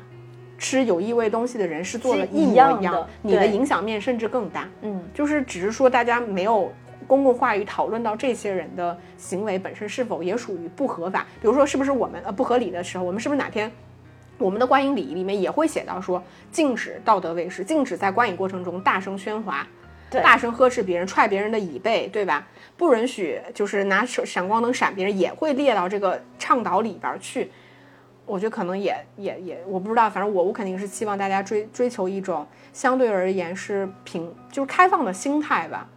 Speaker 1: 吃有异味东西的人是做的一模
Speaker 2: 一样
Speaker 1: 一样
Speaker 2: 的，
Speaker 1: 你的影响面甚至更大。
Speaker 2: 嗯，
Speaker 1: 就是只是说大家没有公共话语讨论到这些人的行为本身是否也属于不合法，比如说是不是我们呃不合理的时候，我们是不是哪天 我们的观影礼仪里面也会写到说禁止道德卫士，禁止在观影过程中大声喧哗。大声呵斥别人、踹别人的椅背，对吧？不允许就是拿手闪光灯闪别人，也会列到这个倡导里边去。我觉得可能也也也，我不知道，反正我我肯定是希望大家追追求一种相对而言是平就是开放的心态吧。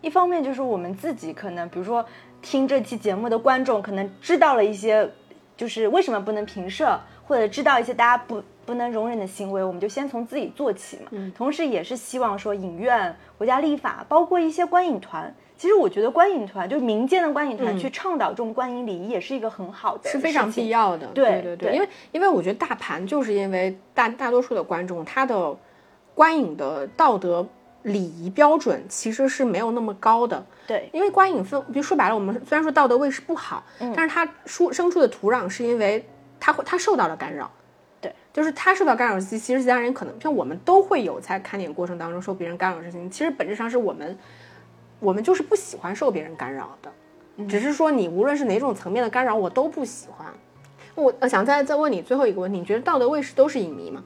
Speaker 2: 一方面就是我们自己可能，比如说听这期节目的观众可能知道了一些，就是为什么不能平射，或者知道一些大家不不能容忍的行为，我们就先从自己做起嘛。
Speaker 1: 嗯
Speaker 2: 同时也是希望说影院、国家立法，包括一些观影团。其实我觉得观影团就是民间的观影团
Speaker 1: 嗯
Speaker 2: 去倡导这种观影礼仪，也是一个很好的，
Speaker 1: 是非常必。要的。
Speaker 2: 对
Speaker 1: 对对，
Speaker 2: 对
Speaker 1: 因为因为我觉得大盘就是因为大大多数的观众他的观影的道德礼仪标准其实是没有那么高的。
Speaker 2: 对
Speaker 1: 因为观影分，比如说白了，我们虽然说道德卫士不好，
Speaker 2: 嗯
Speaker 1: 但是他出生出的土壤是因为他会他受到了干扰。
Speaker 2: 对，
Speaker 1: 就是他受到干扰，其其实其他人可能像我们都会有在看电影过程当中受别人干扰的事情。其实本质上是我们，我们就是不喜欢受别人干扰的，
Speaker 2: 嗯
Speaker 1: 只是说你无论是哪种层面的干扰，我都不喜欢。我我想再再问你最后一个问题，你觉得道德卫士都是影迷吗？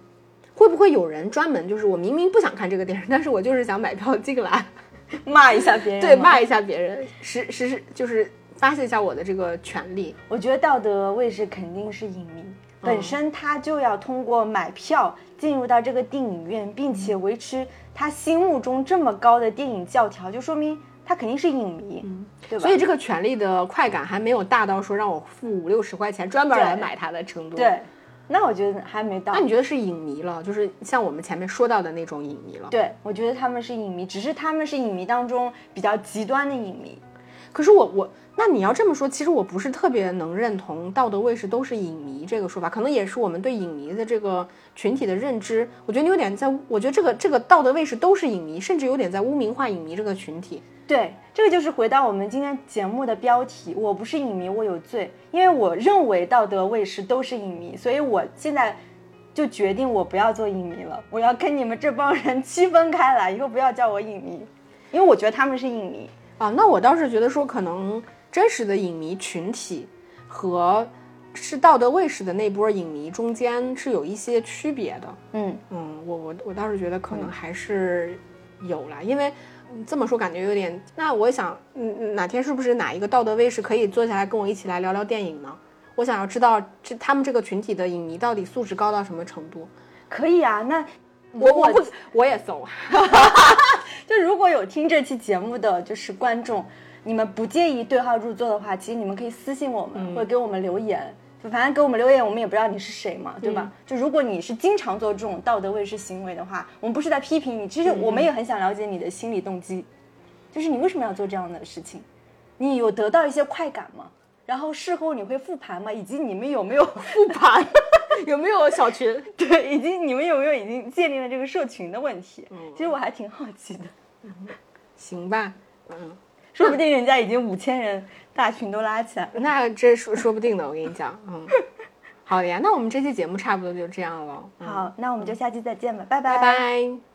Speaker 1: 会不会有人专门就是我明明不想看这个电影，但是我就是想买票进来，
Speaker 2: 骂一下别人，
Speaker 1: 对，骂。一下别人，实实是就是发泄一下我的这个权利。
Speaker 2: 我觉得道德卫士肯定是影迷，本身他就要通过买票进入到这个电影院，并且维持他心目中这么高的电影教条，就说明他肯定是影迷，对吧？
Speaker 1: 所以这个权利的快感还没有大到说让我付五六十块钱专门来买它的程度。
Speaker 2: 对，那我觉得还没到
Speaker 1: 那。你觉得是影迷了，就是像我们前面说到的那种影迷了。
Speaker 2: 对，我觉得他们是影迷，只是他们是影迷当中比较极端的影迷。
Speaker 1: 可是我我，那你要这么说，其实我不是特别能认同道德卫士都是影迷这个说法，可能也是我们对影迷的这个群体的认知。我觉得你有点在，我觉得这个这个道德卫士都是影迷，甚至有点在污名化影迷这个群体。
Speaker 2: 对，这个就是回到我们今天节目的标题：我不是影迷，我有罪。因为我认为道德卫士都是影迷，所以我现在就决定我不要做影迷了，我要跟你们这帮人 区分开来，以后不要叫我影迷，因为我觉得他们是影迷。
Speaker 1: 啊，那我倒是觉得说，可能真实的影迷群体和是道德卫士的那波影迷中间是有一些区别的。
Speaker 2: 嗯，
Speaker 1: 嗯，我我我倒是觉得可能还是有啦，因为嗯这么说感觉有点。那我想，嗯，嗯哪天是不是哪一个道德卫士可以坐下来跟我一起来聊聊电影呢？我想要知道这他们这个群体的影迷到底素质高到什么程度。
Speaker 2: 可以啊。那
Speaker 1: 我我不我也搜，
Speaker 2: 就如果有听这期节目的就是观众，你们不介意对号入座的话，其实你们可以私信我们，或者给我们留言，反正给我们留言，我们也不知道你是谁嘛，对吧？就如果你是经常做这种道德卫士行为的话，我们不是在批评你，其实我们也很想了解你的心理动机，就是你为什么要做这样的事情？你有得到一些快感吗？然后事后你会复盘吗？以及你们有没有 复盘？
Speaker 1: 有没有小群？
Speaker 2: 对，以及你们有没有已经建立了这个社群的问题？其实我还挺好奇的，
Speaker 1: 行吧，嗯，
Speaker 2: 说不定人家已经五千人大群都拉起来了。
Speaker 1: 那这说说不定的，我跟你讲，嗯，好的呀，那我们这期节目差不多就这样了，嗯、
Speaker 2: 好，那我们就下期再见吧，拜
Speaker 1: 拜拜。